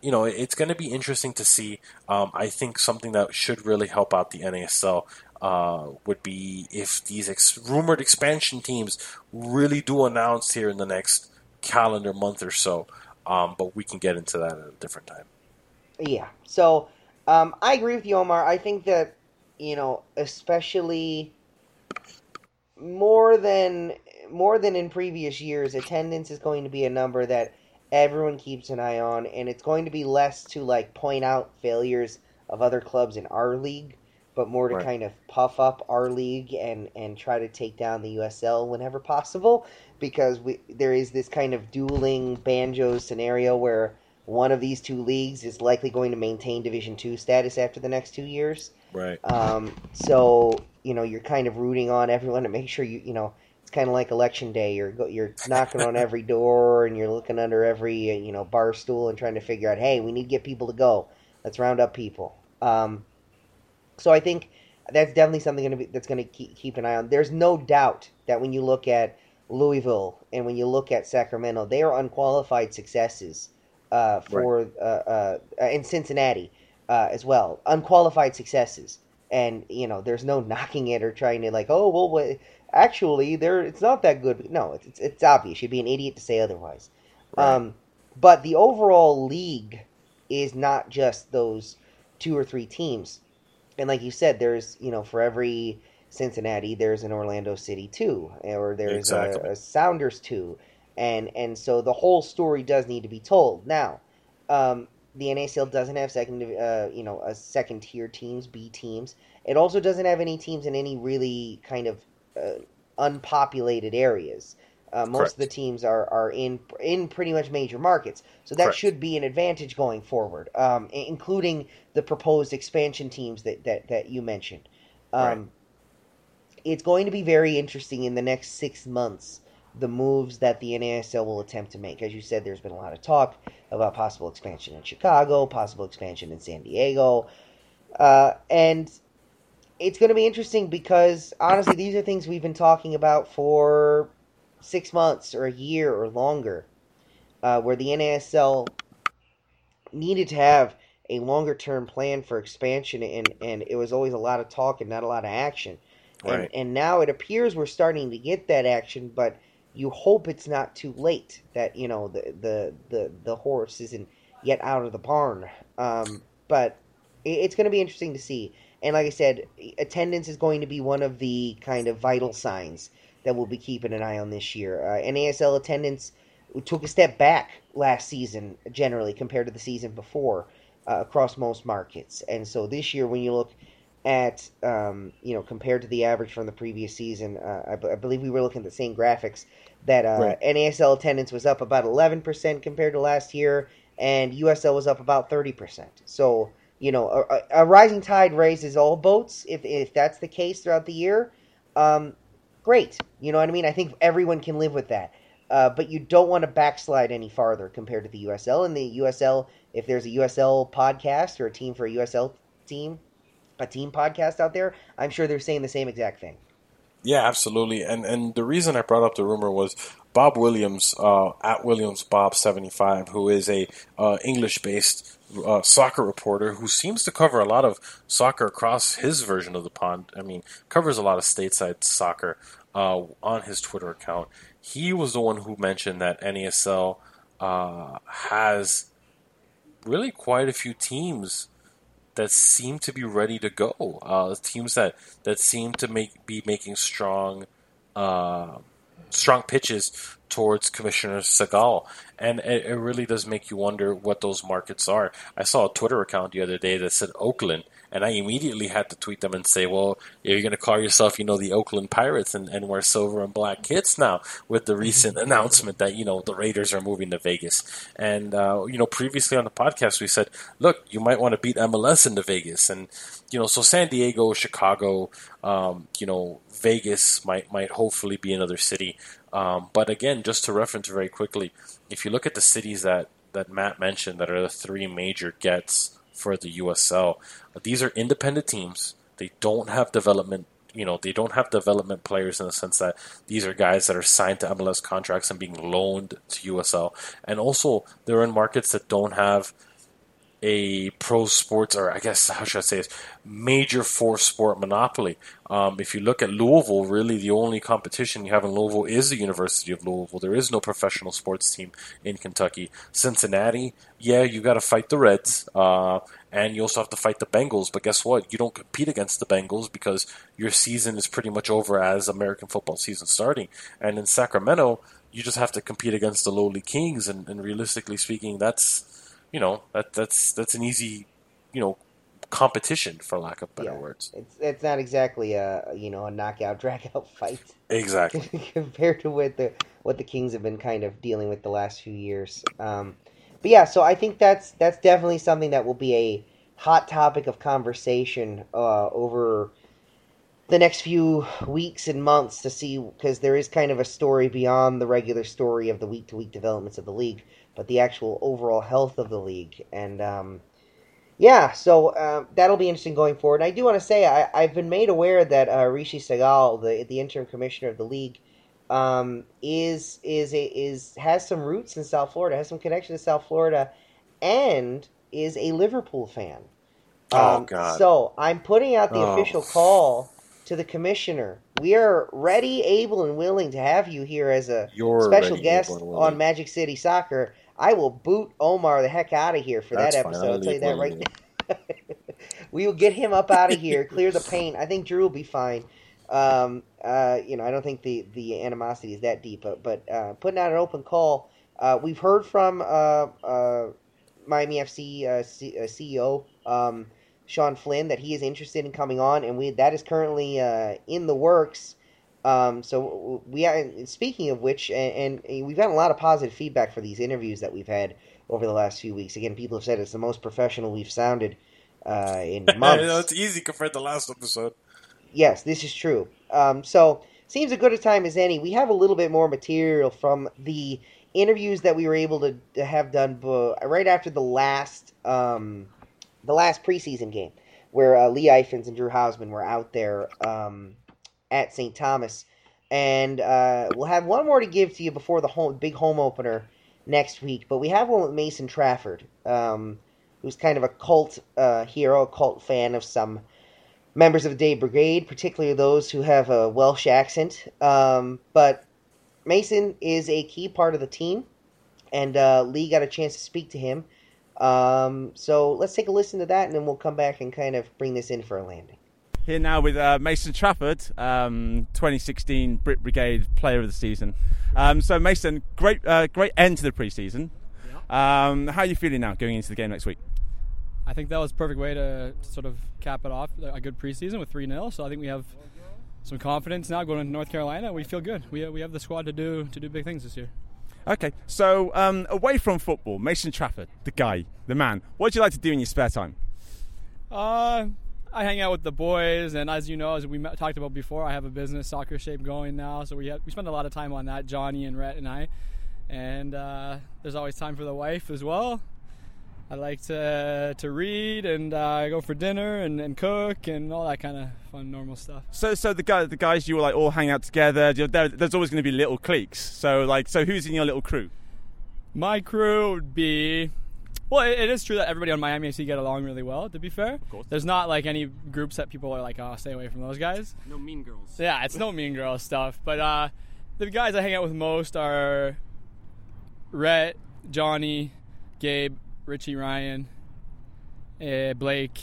you know, it's going to be interesting to see. Um, I think something that should really help out the NASL uh, would be if these ex- rumored expansion teams really do announce here in the next calendar month or so. Um, but we can get into that at a different time. Yeah. So um, I agree with you, Omar. I think that you know, especially more than more than in previous years, attendance is going to be a number that everyone keeps an eye on, and it's going to be less to like point out failures of other clubs in our league, but more to right. kind of puff up our league and and try to take down the USL whenever possible, because we there is this kind of dueling banjo scenario where one of these two leagues is likely going to maintain Division Two status after the next two years. Right. Um, so you know you're kind of rooting on everyone to make sure you you know it's kind of like election day. You're you're knocking on every door and you're looking under every uh, you know bar stool and trying to figure out, hey, we need to get people to go. Let's round up people. Um, so I think that's definitely something gonna be, that's going to keep, keep an eye on. There's no doubt that when you look at Louisville and when you look at Sacramento, they are unqualified successes uh, for right. uh, uh, in Cincinnati uh, as well, unqualified successes. And you know, there's no knocking it or trying to like, oh well, what, actually, there it's not that good. No, it's, it's, it's obvious. You'd be an idiot to say otherwise. Right. Um, but the overall league is not just those two or three teams. And like you said, there's you know for every Cincinnati, there's an Orlando City too, or there's exactly. a, a Sounders too, and and so the whole story does need to be told. Now, um, the NASL doesn't have second, uh, you know, a second tier teams, B teams. It also doesn't have any teams in any really kind of uh, unpopulated areas. Uh, most Correct. of the teams are, are in in pretty much major markets, so that Correct. should be an advantage going forward, um, including the proposed expansion teams that that, that you mentioned. Um, right. It's going to be very interesting in the next six months the moves that the NASL will attempt to make. As you said, there's been a lot of talk about possible expansion in Chicago, possible expansion in San Diego, uh, and it's going to be interesting because honestly, these are things we've been talking about for six months or a year or longer, uh, where the NASL needed to have a longer term plan for expansion, and, and it was always a lot of talk and not a lot of action. Right. And, and now it appears we're starting to get that action, but you hope it's not too late that you know the the the, the horse isn't yet out of the barn. Um, but it, it's going to be interesting to see. And like I said, attendance is going to be one of the kind of vital signs that we'll be keeping an eye on this year. Uh, NASL attendance took a step back last season, generally compared to the season before, uh, across most markets. And so this year, when you look at um, you know compared to the average from the previous season, uh, I, b- I believe we were looking at the same graphics that uh, Right. NASL attendance was up about 11% compared to last year, and USL was up about 30%. So you know, a, a- rising tide raises all boats. If if that's the case throughout the year, um, great. You know what I mean? I think everyone can live with that. Uh, but you don't want to backslide any farther compared to the USL. And the USL, if there's a USL podcast or a team for a USL team, a team podcast out there, I'm sure they're saying the same exact thing. Yeah, absolutely. And and the reason I brought up the rumor was Bob Williams, uh, at Williams Bob seventy five, who is a uh, English based uh, soccer reporter who seems to cover a lot of soccer across his version of the pond. I mean, covers a lot of stateside soccer uh, on his Twitter account. He was the one who mentioned that NASL uh, has really quite a few teams that seem to be ready to go. Uh, teams that, that seem to make be making strong uh, strong pitches towards Commissioner Sehgal, and it, it really does make you wonder what those markets are. I saw a Twitter account the other day that said Oakland, and I immediately had to tweet them and say, "Well, you're going to call yourself, you know, the Oakland Pirates and, and wear silver and black kits now with the recent announcement that you know the Raiders are moving to Vegas." And uh, you know, previously on the podcast, we said, "Look, you might want to beat MLS into Vegas," and you know, so San Diego, Chicago, um, you know, Vegas might might hopefully be another city. Um, but again, just to reference very quickly, if you look at the cities that that Matt mentioned that are the three major gets for the USL, these are independent teams. They don't have development. You know, they don't have development players in the sense that these are guys that are signed to MLS contracts and being loaned to USL, and also they're in markets that don't have a pro sports, or I guess how should I say this, major four sport monopoly. Um, if you look at Louisville, really the only competition you have in Louisville is the University of Louisville. There is no professional sports team in Kentucky. Cincinnati, yeah, you got to fight the Reds, uh, and you also have to fight the Bengals. But guess what? You don't compete against the Bengals because your season is pretty much over as American football season starting. And in Sacramento, you just have to compete against the lowly Kings, and, and realistically speaking, that's you know that that's that's an easy you know competition for lack of better Yeah. words It's it's not exactly a you know a knockout drag out fight exactly compared to what the what the Kings have been kind of dealing with the last few years. Um, but yeah, so I think that's that's definitely something that will be a hot topic of conversation uh, over the next few weeks and months to see because there is kind of a story beyond the regular story of the week to week developments of the league, but the actual overall health of the league and. Um, yeah, so uh, that'll be interesting going forward. And I do want to say I, I've been made aware that uh, Rishi Sehgal, the the interim commissioner of the league, um, is is is has some roots in South Florida, has some connection to South Florida, and is a Liverpool fan. Oh, Um, God. So I'm putting out the Oh. official call to the commissioner. We are ready, able, and willing to have you here as a You're special ready, guest able, on Magic City Soccer. I will boot Omar the heck out of here for That's that fine. episode. I'll I'll tell you that right now. we will get him up out of here, clear the paint. I think Drew will be fine. Um, uh, you know, I don't think the, the animosity is that deep, but, but uh, putting out an open call. Uh, we've heard from uh, uh, Miami FC uh, C- uh, CEO um, Sean Flynn that he is interested in coming on, and we that is currently uh, in the works. Um, so we are, speaking of which, and, and we've gotten a lot of positive feedback for these interviews that we've had over the last few weeks. Again, people have said it's the most professional we've sounded uh, in months. it's easy compared to the last episode Yes, this is true. Um, so seems a good a time as any. We have a little bit more material from the interviews that we were able to, to have done right after the last um, the last preseason game, where uh, Lee Eifens and Drew Hausman were out there um, at St. Thomas, and uh, we'll have one more to give to you before the home, big home opener next week. But we have one with Mason Trafford, um, who's kind of a cult uh, hero, a cult fan of some members of the Day Brigade, particularly those who have a Welsh accent. Um, but Mason is a key part of the team, and uh, Lee got a chance to speak to him. Um, so let's take a listen to that, and then we'll come back and kind of bring this in for a landing. Here now with uh, Mason Trafford, um, 2016 Brit Brigade Player of the Season. Um, so Mason, great, uh, great end to the preseason. Um, how are you feeling now going into the game next week? I think that was a perfect way to sort of cap it off a good preseason with 3 0. So I think we have some confidence now going to North Carolina. We feel good. We, we have the squad to do to do big things this year. Okay, so um, away from football, Mason Trafford, the guy, the man. What do you like to do in your spare time? Uh, I hang out with the boys, and as you know, as we talked about before, I have a business, Soccer Shape, going now. So we have, we spend a lot of time on that, Johnny and Rhett and I. And uh, there's always time for the wife as well. I like to to read and uh, go for dinner and, and cook and all that kind of fun normal stuff. So, so the guy, the guys, you will like all hang out together. There, there's always going to be little cliques. So, like, so who's in your little crew? My crew would be. Well, it, it is true that everybody on Miami FC get along really well. To be fair, there's not like any groups that people are like, "Oh, stay away from those guys." No mean girls. Yeah, it's no mean girl stuff. But uh, the guys I hang out with most are Rhett, Johnny, Gabe, Richie Ryan, uh, Blake.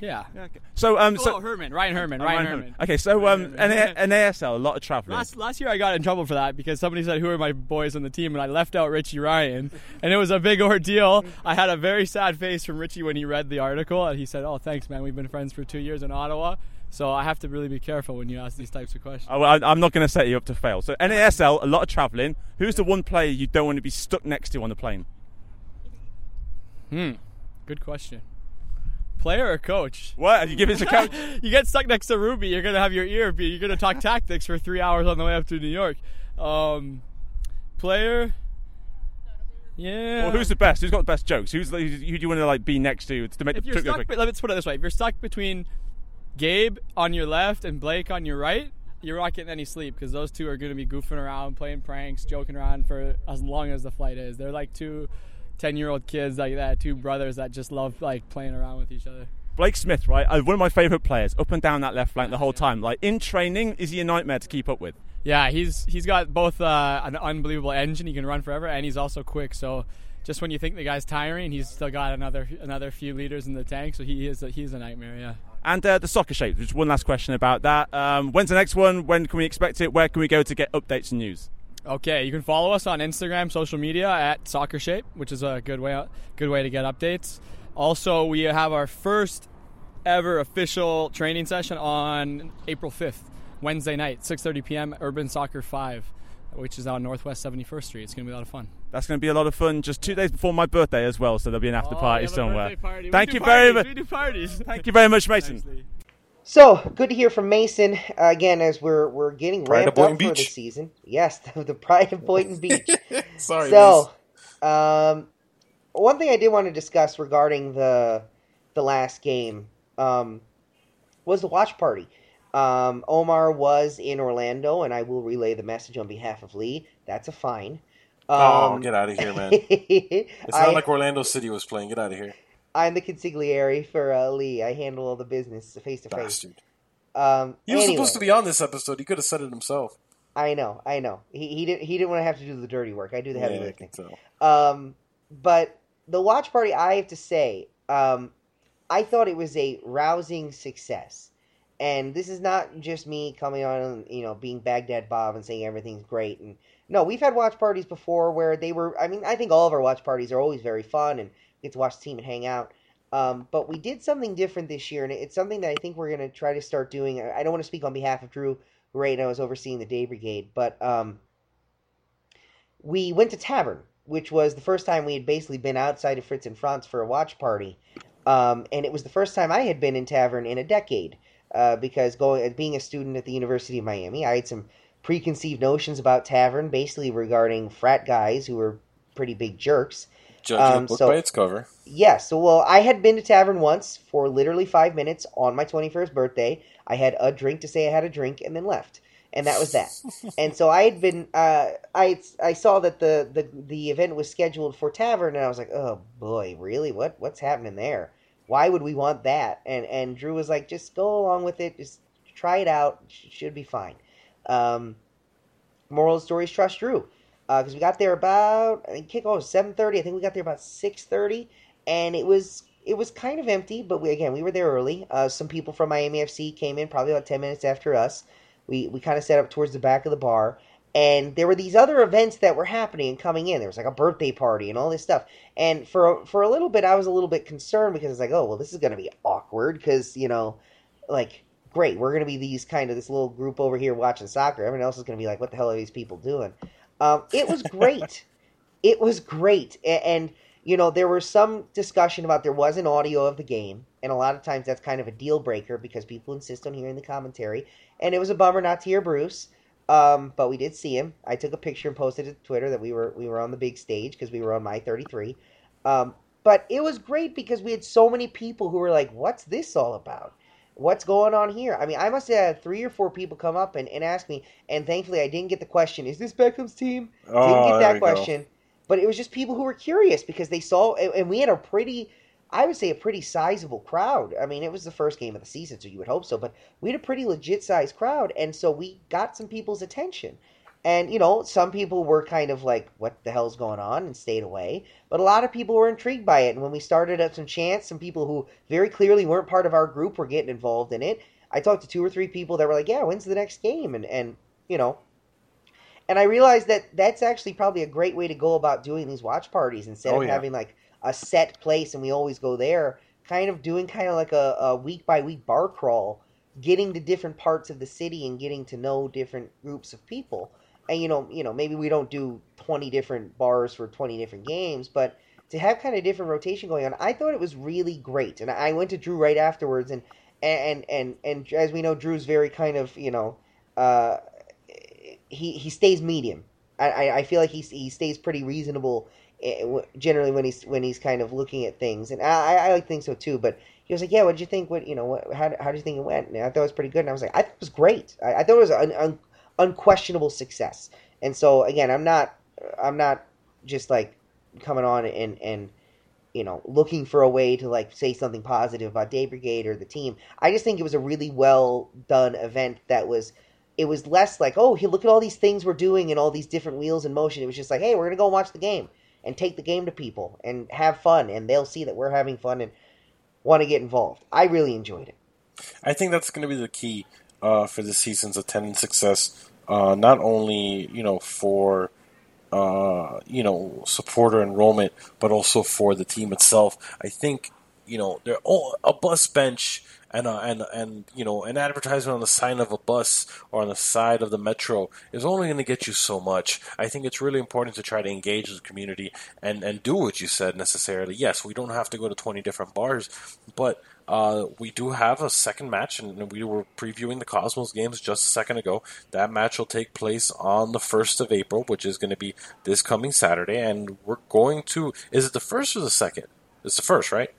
Yeah. okay. So, um, so oh, Herman, Ryan Herman, Oh, Ryan, Ryan Herman. Herman. Okay, so um, an, an ASL, a lot of traveling. Last last year I got in trouble for that because somebody said who are my boys on the team and I left out Richie Ryan and it was a big ordeal. I had a very sad face from Richie when he read the article and he said, "Oh, thanks, man. We've been friends for two years in Ottawa." So I have to really be careful when you ask these types of questions. Oh, well, I- I'm not going to set you up to fail. So NASL, a lot of travelling. Who's the one player you don't want to be stuck next to on the plane? Hmm. Good question. Player or coach? What? You give it to coach? you get stuck next to Ruby, you're gonna have your ear beat. You're gonna talk tactics for three hours on the way up to New York. Um, player. Yeah. Well, who's the best? Who's got the best jokes? Who's who do you want to like be next to to make if the you're stuck, quick? let's put it this way: if you're stuck between Gabe on your left and Blake on your right, you're not getting any sleep because those two are going to be goofing around, playing pranks, joking around for as long as the flight is. They're like two 10 year old kids like that, two brothers that just love like playing around with each other. Blake Smith, right? Uh, one of my favourite players, up and down that left flank the whole time. Like in training, is he a nightmare to keep up with? Yeah, he's he's got both uh, an unbelievable engine. He can run forever, and he's also quick. So just when you think the guy's tiring, he's still got another another few liters in the tank. So he is a, he's a nightmare. Yeah. And uh, the soccer shape. Just one last question about that. Um, when's the next one? When can we expect it? Where can we go to get updates and news? Okay, you can follow us on Instagram, social media at Soccer Shape, which is a good way good way to get updates. Also, we have our first ever official training session on April 5th, Wednesday night, 6:30 p.m. Urban Soccer 5, which is on Northwest 71st Street. It's going to be a lot of fun. That's going to be a lot of fun. Just two days before my birthday as well, so there'll be an after Oh, party you have a somewhere. birthday party. We Thank do you very much. We do parties. Thank you very much, Mason. So good to hear from Mason uh, again as we're we're getting Pride ramped up for the season. Yes, the, the pride of Boynton Beach. Sorry, So, um, one thing I did want to discuss regarding the the last game um, was the watch party. Um, Omar was in Orlando, and I will relay the message on behalf of Lee. That's a fine. oh, Um, get out of here, man. it's It's not like Orlando City was playing. Get out of here. I'm the consigliere for uh, Lee. I handle all the business face to face. Bastard. Um, He was anyway. supposed to be on this episode. He could have said it himself. I know, I know. He he didn't he didn't want to have to do the dirty work. I do the heavy Yeah, lifting. Um, but the watch party, I have to say, um, I thought it was a rousing success. And this is not just me coming on, and, you know, being Baghdad Bob and saying everything's great. And no, we've had watch parties before where they were. I mean, I think all of our watch parties are always very fun, and get to watch the team and hang out. Um, but we did something different this year, and it's something that I think we're going to try to start doing. I don't want to speak on behalf of Drew, right now is overseeing the Day Brigade, but um, we went to Tavern, which was the first time we had basically been outside of Fritz and Franz for a watch party. Um, and it was the first time I had been in Tavern in a decade, uh, because going being a student at the University of Miami, I had some preconceived notions about Tavern, basically regarding frat guys who were pretty big jerks. Judging Um, a book so- by its cover. Yeah, so well, I had been to Tavern once for literally five minutes on my 21st birthday. I had a drink to say I had a drink and then left. And that was that. and so I had been, uh, I I saw that the, the the event was scheduled for Tavern, and I was like, oh boy, really? What what's happening there? Why would we want that? And and Drew was like, just go along with it, just try it out, Sh- should be fine. Um, moral of the story is trust Drew, because we got there about I think kickoff was seven thirty. I think we got there about six thirty and it was it was kind of empty, but we, again, we were there early. Uh, some people from Miami FC came in probably about 10 minutes after us. We, we kind of set up towards the back of the bar. And there were these other events that were happening and coming in. There was like a birthday party and all this stuff. And for for a little bit, I was a little bit concerned because it's like, oh, well, this is going to be awkward because, you know, like, great, we're going to be these kind of this little group over here watching soccer. Everyone else is going to be like, what the hell are these people doing? Um, it was great. it was great. And, and you know, there was some discussion about there was an audio of the game, and a lot of times that's kind of a deal breaker because people insist on hearing the commentary. And it was a bummer not to hear Bruce, um, but we did see him. I took a picture and posted it to Twitter that we were we were on the big stage because we were on my 33. Um, but it was great because we had so many people who were like, "What's this all about? What's going on here?" I mean, I must have had three or four people come up and, and ask me, and thankfully I didn't get the question, "Is this Beckham's team?" Oh, didn't get that we go. question but it was just people who were curious because they saw and we had a pretty i would say a pretty sizable crowd i mean it was the first game of the season so you would hope so but we had a pretty legit sized crowd and so we got some people's attention and you know some people were kind of like what the hell's going on and stayed away but a lot of people were intrigued by it and when we started up some chants some people who very clearly weren't part of our group were getting involved in it i talked to two or three people that were like yeah when's the next game and and you know and I realized that that's actually probably a great way to go about doing these watch parties instead Oh, of yeah. having like a set place and we always go there. Kind of doing kind of like a, a week by week bar crawl, getting to different parts of the city and getting to know different groups of people. And you know, you know, maybe we don't do twenty different bars for twenty different games, but to have kind of different rotation going on, I thought it was really great. And I went to Drew right afterwards, and and and and as we know, Drew's very kind of you know. Uh, he he stays medium. I, I, feel like he he stays pretty reasonable eh, generally when he's when he's kind of looking at things, and I I like think so too. But he was like, "Yeah, what did you think? What you know? What, how how do you think it went?" And I thought it was pretty good, and I was like, "I thought it was great. I, I thought it was an un, unquestionable success." And so again, I'm not I'm not just like coming on and and you know looking for a way to like say something positive about Day Brigade or the team. I just think it was a really well done event that was it was less like, oh, here, look at all these things we're doing and all these different wheels in motion. It was just like, hey, we're gonna go watch the game and take the game to people and have fun, and they'll see that we're having fun and want to get involved. I really enjoyed it. I think that's going to be the key uh, for this season's attendance success. Uh, not only you know for uh, you know supporter enrollment, but also for the team itself. I think you know they're all, a bus bench and a, and and you know an advertisement on the sign of a bus or on the side of the metro is only going to get you so much. I think it's really important to try to engage the community and and do what you said necessarily. Yes, we don't have to go to twenty different bars, but uh, we do have a second match, and we were previewing the Cosmos games just a second ago. That match will take place on the 1st of April, which is going to be this coming Saturday, and we're going to. Is it the first or the second? It's the first, right?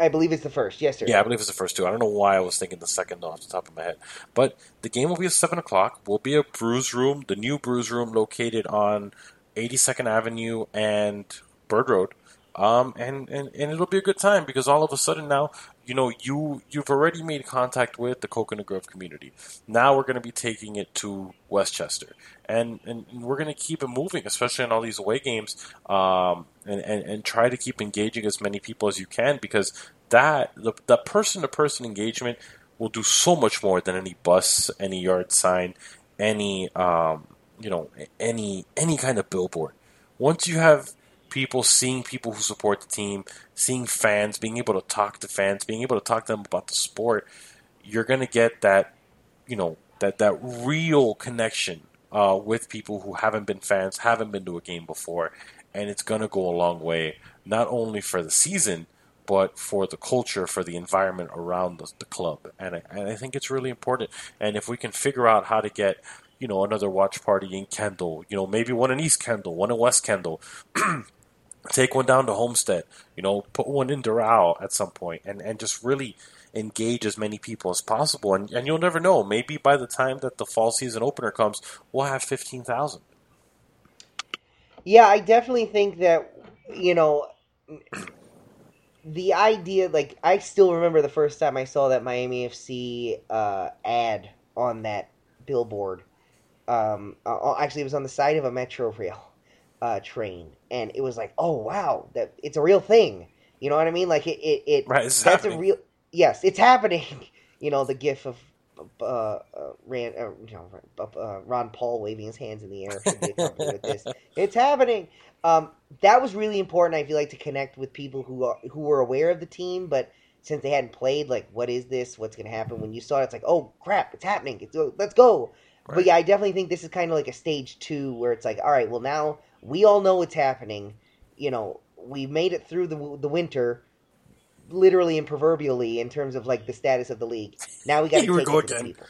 I believe it's the first. Yes, sir. Yeah, I believe it's the first two. I don't know why I was thinking the second off the top of my head. But the game will be at 7 o'clock. Will be a Bru's Room, the new Bru's Room located on 82nd Avenue and Bird Road. Um, and, and, and it'll be a good time because all of a sudden now, you know, you, you've already made contact with the Coconut Grove community. Now we're going to be taking it to Westchester. And, and we're going to keep it moving, especially in all these away games, um, and, and, and try to keep engaging as many people as you can because that, the, the person to person engagement will do so much more than any bus, any yard sign, any, um, you know, any, any kind of billboard. Once you have people seeing people who support the team, seeing fans, being able to talk to fans, being able to talk to them about the sport, you're going to get that, you know, that that real connection uh, with people who haven't been fans, haven't been to a game before, and it's going to go a long way, not only for the season, but for the culture, for the environment around the, the club. And I, and I think it's really important. And if we can figure out how to get, you know, another watch party in Kendall, you know, maybe one in East Kendall, one in West Kendall, take one down to Homestead, you know, put one in Doral at some point, and, and just really engage as many people as possible. And, and you'll never know. Maybe by the time that the fall season opener comes, we'll have 15,000. Yeah, I definitely think that you know the idea. Like, I still remember the first time I saw that Miami FC uh, ad on that billboard. Um, uh, actually, it was on the side of a Metro Rail uh, train, and it was like, oh wow, that it's a real thing. You know what I mean? Like it, it, it Right, that's happening. a real yes, it's happening. You know the gif of uh, uh, Rand, uh, you know, uh, Ron Paul waving his hands in the air should be accompanied with this. It's happening. Um, that was really important. I feel like to connect with people who are who were aware of the team, but since they hadn't played, like, what is this? What's going to happen? When you saw it, it's like, oh crap, it's happening. It's, let's go. But yeah, I definitely think this is kind of like a stage two where it's like, all right, well now we all know it's happening. You know, we made it through the the winter, literally and proverbially in terms of like the status of the league. Now we got to take it to the people.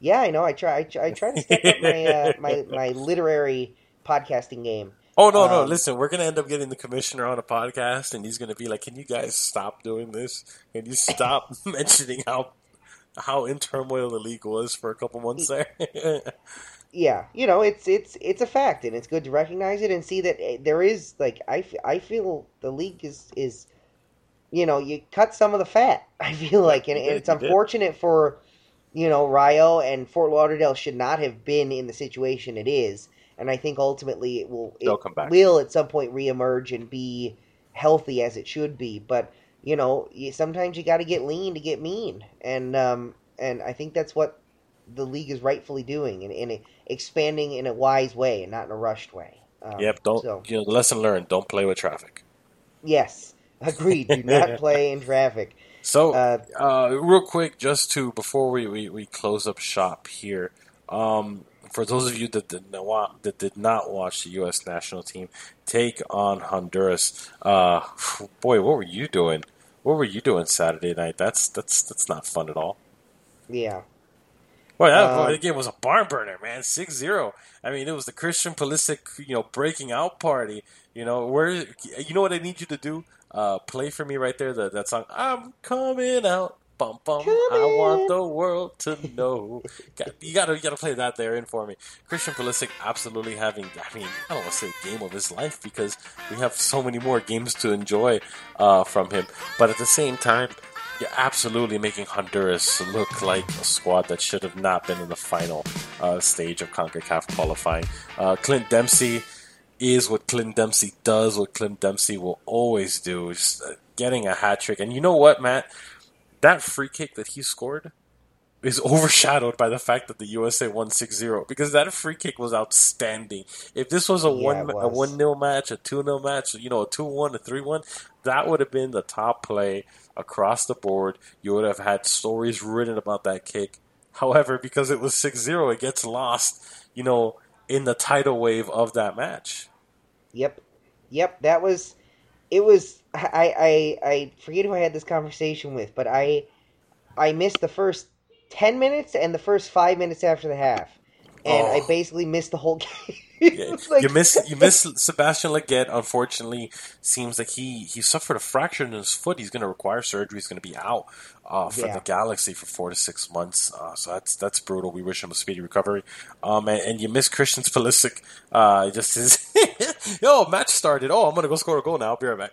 Yeah, I know. I try. I try, I try to step up my uh, my my literary podcasting game. Oh no, no! Um, Listen, we're gonna end up getting the commissioner on a podcast, and he's gonna be like, "Can you guys stop doing this? Can you stop mentioning how how in turmoil the league was for a couple months there?" yeah, you know, it's it's it's a fact, and it's good to recognize it and see that eh, there is like I, I feel the league is is you know you cut some of the fat. I feel like, and, and it's unfortunate for you know Rio and Fort Lauderdale should not have been in the situation it is, and I think ultimately it will it They'll come back. will at some point reemerge and be healthy as it should be, but. You know, sometimes you got to get lean to get mean, and um, and I think that's what the league is rightfully doing and, and expanding in a wise way and not in a rushed way. Um, yep. Don't So, you know lesson learned? Don't play with traffic. yes, agreed. Do not play in traffic. So, Uh, uh, real quick, just to before we, we, we close up shop here, um, for those of you that did not that did not watch the U.S. national team take on Honduras, uh, boy, what were you doing? What were you doing Saturday night? That's that's that's not fun at all. Yeah, Boy, that Um, boy, the game was a barn burner, man. 6-0. I mean, it was the Christian Pulisic, you know, breaking out party. You know, where you know what I need you to do? Uh, play for me right there that that song. I'm coming out. Bum bum. I want the world to know. You gotta you gotta play that there in for me. Christian Pulisic absolutely having. I mean, I don't want to say game of his life because we have so many more games to enjoy uh, from him. But at the same time, you're absolutely making Honduras look like a squad that should have not been in the final uh, stage of CONCACAF qualifying. Uh, Clint Dempsey is what Clint Dempsey does, what Clint Dempsey will always do, just uh, getting a hat trick. And you know what, Matt? That free kick that he scored is overshadowed by the fact that the USA won 6-0 because that free kick was outstanding. If this was a Yeah, one it a 1-0 match, a 2-0 match, you know, a 2-1, a 3-1, that would have been the top play across the board. You would have had stories written about that kick. However, because it was 6-0, it gets lost, you know, in the tidal wave of that match. Yep, yep. That was. It was. I. I. I forget who I had this conversation with, but I. I missed the first ten minutes and the first five minutes after the half, and I Oh. basically missed the whole game. Yeah, like- you miss you miss Sebastian Lletget. Unfortunately, seems like he he suffered a fracture in his foot. He's going to require surgery. He's going to be out uh, for Yeah. the Galaxy for four to six months. Uh, so that's that's brutal. We wish him a speedy recovery. Um, and, and you miss Christian Pulisic. Uh, just his yo match started. Oh, I'm going to go score a goal now. I'll be right back.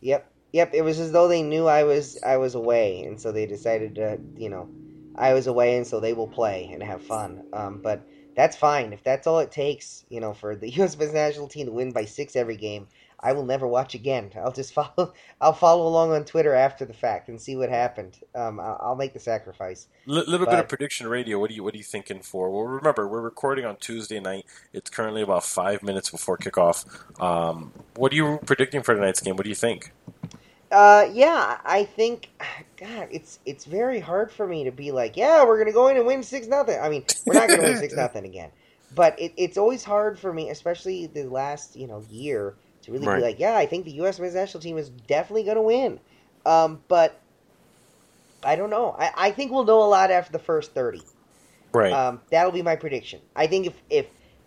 Yep, yep. It was as though they knew I was I was away, and so they decided to, you know, I was away, and so they will play and have fun. Um, but that's fine if that's all it takes, you know, for the U.S. men's national team to win by six every game. I will never watch again. I'll just follow. I'll follow along on Twitter after the fact and see what happened. Um, I'll, I'll make the sacrifice. L- little bit of prediction radio. What are you What are you thinking for? Well, remember we're recording on Tuesday night. It's currently about five minutes before kickoff. Um, what are you predicting for tonight's game? What do you think? Uh, yeah, I think, God, it's it's very hard for me to be like, yeah, we're gonna go in and win six nothing. I mean, we're not gonna win six nothing again, but it, it's always hard for me, especially the last you know year, to really Right. be like, yeah, I think the U.S. men's national team is definitely gonna win. Um, but I don't know. I, I think we'll know a lot after the first thirty. Right. Um, that'll be my prediction. I think if if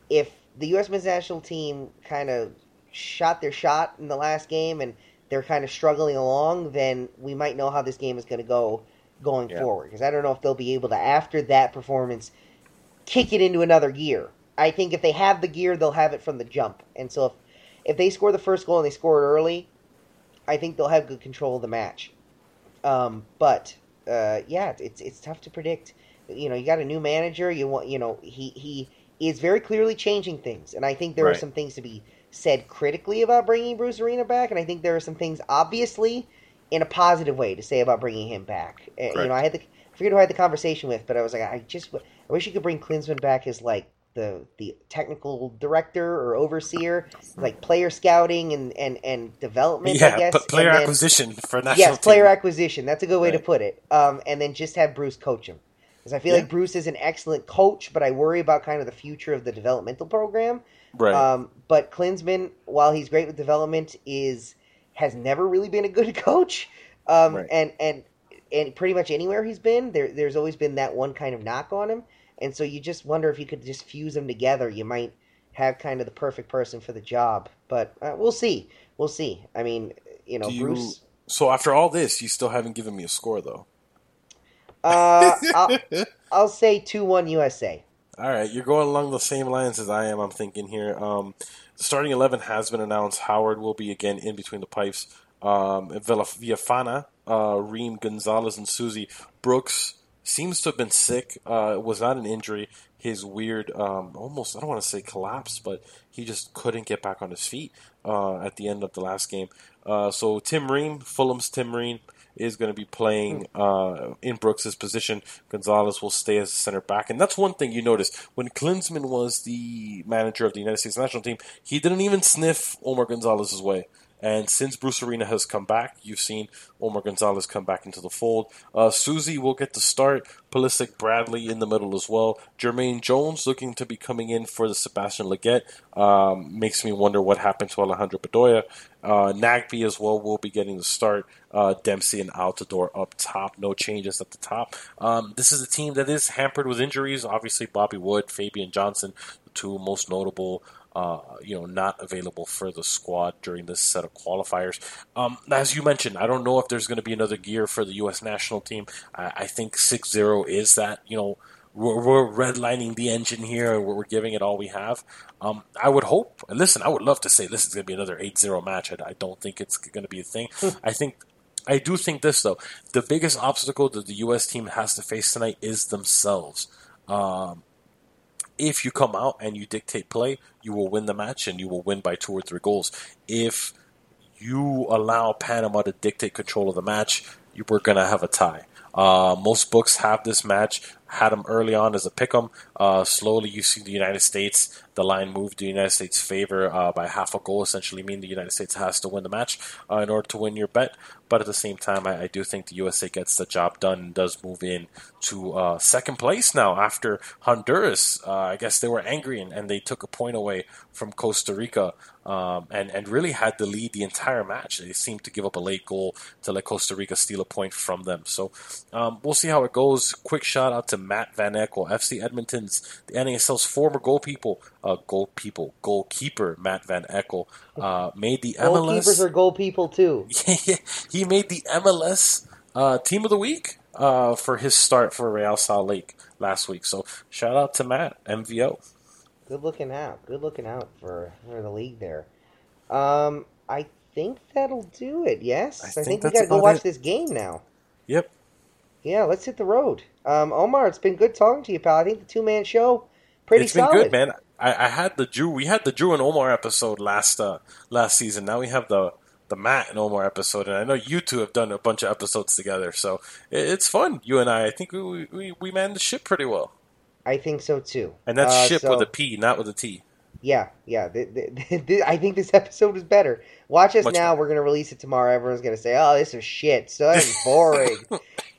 if the U.S. men's national team kind of shot their shot in the last game and they're kind of struggling along, then we might know how this game is going to go going Yeah. forward. Because I don't know if they'll be able to after that performance kick it into another gear. I think if they have the gear, they'll have it from the jump. And so if if they score the first goal and they score it early, I think they'll have good control of the match. Um, but uh, yeah, it's it's tough to predict. You know, you got a new manager. You want, you know, he he is very clearly changing things, and I think there are some things to be said critically about bringing Bruce Arena back, and I think there are some things obviously in a positive way to say about bringing him back. Uh, You know, I had the I forget who I had the conversation with, but I was like, I just I wish you could bring Klinsmann back as like the the technical director or overseer, like player scouting and and and development. I yeah, guess, but player then- acquisition for national Yes, player acquisition. That's a good way to put it. Um, and then just have Bruce coach him. Because I feel Yeah. like Bruce is an excellent coach, but I worry about kind of the future of the developmental program. Right. Um, but Klinsmann, while he's great with development, is has never really been a good coach. Um, Right. And and and pretty much anywhere he's been, there there's always been that one kind of knock on him. And so you just wonder if you could just fuse them together, you might have kind of the perfect person for the job. But uh, we'll see. We'll see. I mean, you know, you- Bruce. So after all this, you still haven't given me a score though. Uh, I'll, I'll say two one USA. All right, you're going along the same lines as I am. I'm thinking here. Um, the starting eleven has been announced. Howard will be again in between the pipes. Um, Villa- Villafana, uh, Ream, Gonzalez, and Susie Brooks seems to have been sick. Uh, it was not an injury. His weird, um, almost I don't want to say collapse, but he just couldn't get back on his feet uh, at the end of the last game. Uh, so Tim Ream, Fulham's Tim Ream, is going to be playing uh, in Brooks's position. Gonzalez will stay as a center back, and that's one thing you notice when Klinsmann was the manager of the United States national team. He didn't even sniff Omar Gonzalez's way. And since Bruce Arena has come back, you've seen Omar Gonzalez come back into the fold. Uh, Susie will get the start. Pulisic Bradley in the middle as well. Jermaine Jones looking to be coming in for the Sebastian Lletget. Um, makes me wonder what happened to Alejandro Bedoya. Uh, Nagbe as well will be getting the start. Uh, Dempsey and Altidore up top. No changes at the top. Um, this is a team that is hampered with injuries. Obviously, Bobby Wood, Fabian Johnson, the two most notable uh, you know, not available for the squad during this set of qualifiers. Um, as you mentioned, I don't know if there's going to be another gear for the U.S. national team. I, I think 6-0 is that, you know, we're, we're redlining the engine here and we're, giving it all we have. Um, I would hope, and listen, I would love to say this is going to be another 8-0 match. I, I don't think it's going to be a thing. I think I do think this though. The biggest obstacle that the U.S. team has to face tonight is themselves. Um, if you come out and you dictate play, you will win the match and you will win by two or three goals. If you allow Panama to dictate control of the match, you were going to have a tie. Uh, most books have this match, had them early on as a pick 'em. Uh, slowly, you see the United States, the line move to the United States' favor uh, by half a goal, essentially mean the United States has to win the match uh, in order to win your bet. But at the same time, I, I do think the USA gets the job done and does move in to uh, second place now after Honduras. Uh, I guess they were angry and, and they took a point away from Costa Rica um, and, and really had the lead the entire match. They seemed to give up a late goal to let Costa Rica steal a point from them. So um, we'll see how it goes. Quick shout out to Matt VanOekel, FC Edmonton's, the NASL's former goal people, uh, goal people, goalkeeper Matt VanOekel uh, made the MLS. Goalkeepers are goal people too. he made the MLS uh, Team of the Week uh, for his start for Real Salt Lake last week. So shout out to Matt MVO. Good looking out. Good looking out for, for the league there. Um, I think that'll do it. Yes, I I, think think, we gotta go watch it. this game now. Yep. Yeah, let's hit the road. Um, Omar, it's been good talking to you, pal. I think the two man show pretty it's been solid. good, man. I, I had the Drew. We had the Drew and Omar episode last uh, last season. Now we have the the Matt and Omar episode, and I know you two have done a bunch of episodes together, so it, it's fun. You and I, I think we we, we manned the ship pretty well, I think so too. and that's Uh, ship so- with a P, not with a T. Yeah, yeah. th th th I think this episode was better. Watch us Much now. better. We're gonna release it tomorrow. Everyone's gonna say, "Oh, this is shit. So boring."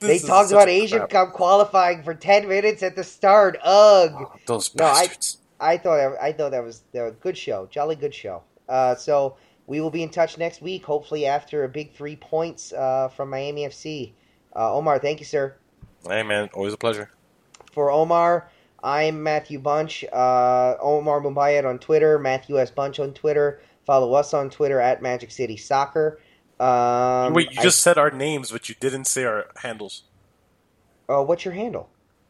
they talked about Asian. Cup qualifying for ten minutes at the start. Ugh. Those No, I- bastards. I thought that, I thought that was that was a good show, jolly good show. Uh, so we will be in touch next week, hopefully after a big three points uh, from Miami FC. Uh, Omar, thank you, sir. hey man, always a pleasure. For Omar, I'm Matthew Bunch. Uh, Omar Moubayed on Twitter, Matthew S Bunch on Twitter. Follow us on Twitter at Magic City Soccer. Um, Wait, you I- just said our names, but you didn't say our handles. oh, what's your handle?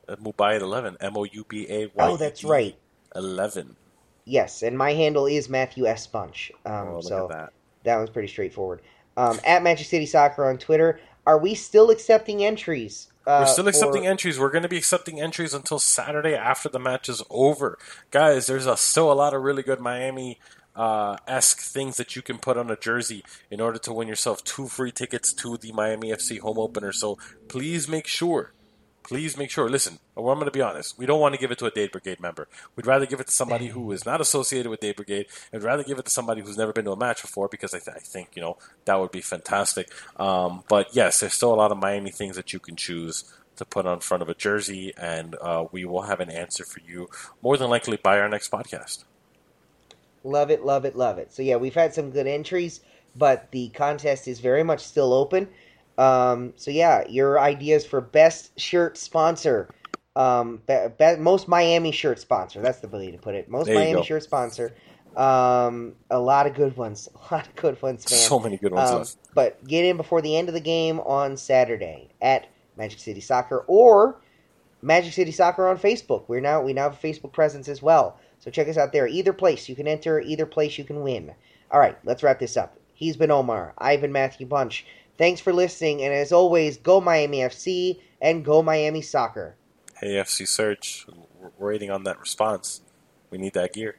Uh, Moubayed eleven, M O U B A Y. Oh, that's right. Eleven. Yes, and my handle is Matthew S Bunch. Um, Oh, so at that. That one's pretty straightforward. Um, at Magic City Soccer on Twitter. Are we still accepting entries? Uh, We're still accepting for- entries. We're going to be accepting entries until Saturday after the match is over, guys. There's a, still a lot of really good Miami uh, esque things that you can put on a jersey in order to win yourself two free tickets to the Miami FC home opener. So please make sure, please make sure. Listen, I'm going to be honest. We don't want to give it to a Dade Brigade member. We'd rather give it to somebody who is not associated with Dade Brigade. We'd rather give it to somebody who's never been to a match before because I, th- I think you know that would be fantastic. Um, but yes, there's still a lot of Miami things that you can choose to put on front of a jersey, and uh, we will have an answer for you more than likely by our next podcast. Love it, love it, love it. So yeah, we've had some good entries, but the contest is very much still open. Um, so yeah, your ideas for best shirt sponsor, um, be, be, most Miami shirt sponsor. That's the way to put it. Most Miami go. shirt sponsor. Um, a lot of good ones. A lot of good ones, man. So many good ones Um. But get in before the end of the game on Saturday at Magic City Soccer or Magic City Soccer on Facebook. We're now we now have a Facebook presence as well. So check us out there. Either place you can enter, either place you can win. All right, let's wrap this up. He's been Omar. I've been Matthew Bunch. Thanks for listening, and as always, go Miami FC and go Miami Soccer. Hey, FC Search, we're waiting on that response. We need that gear.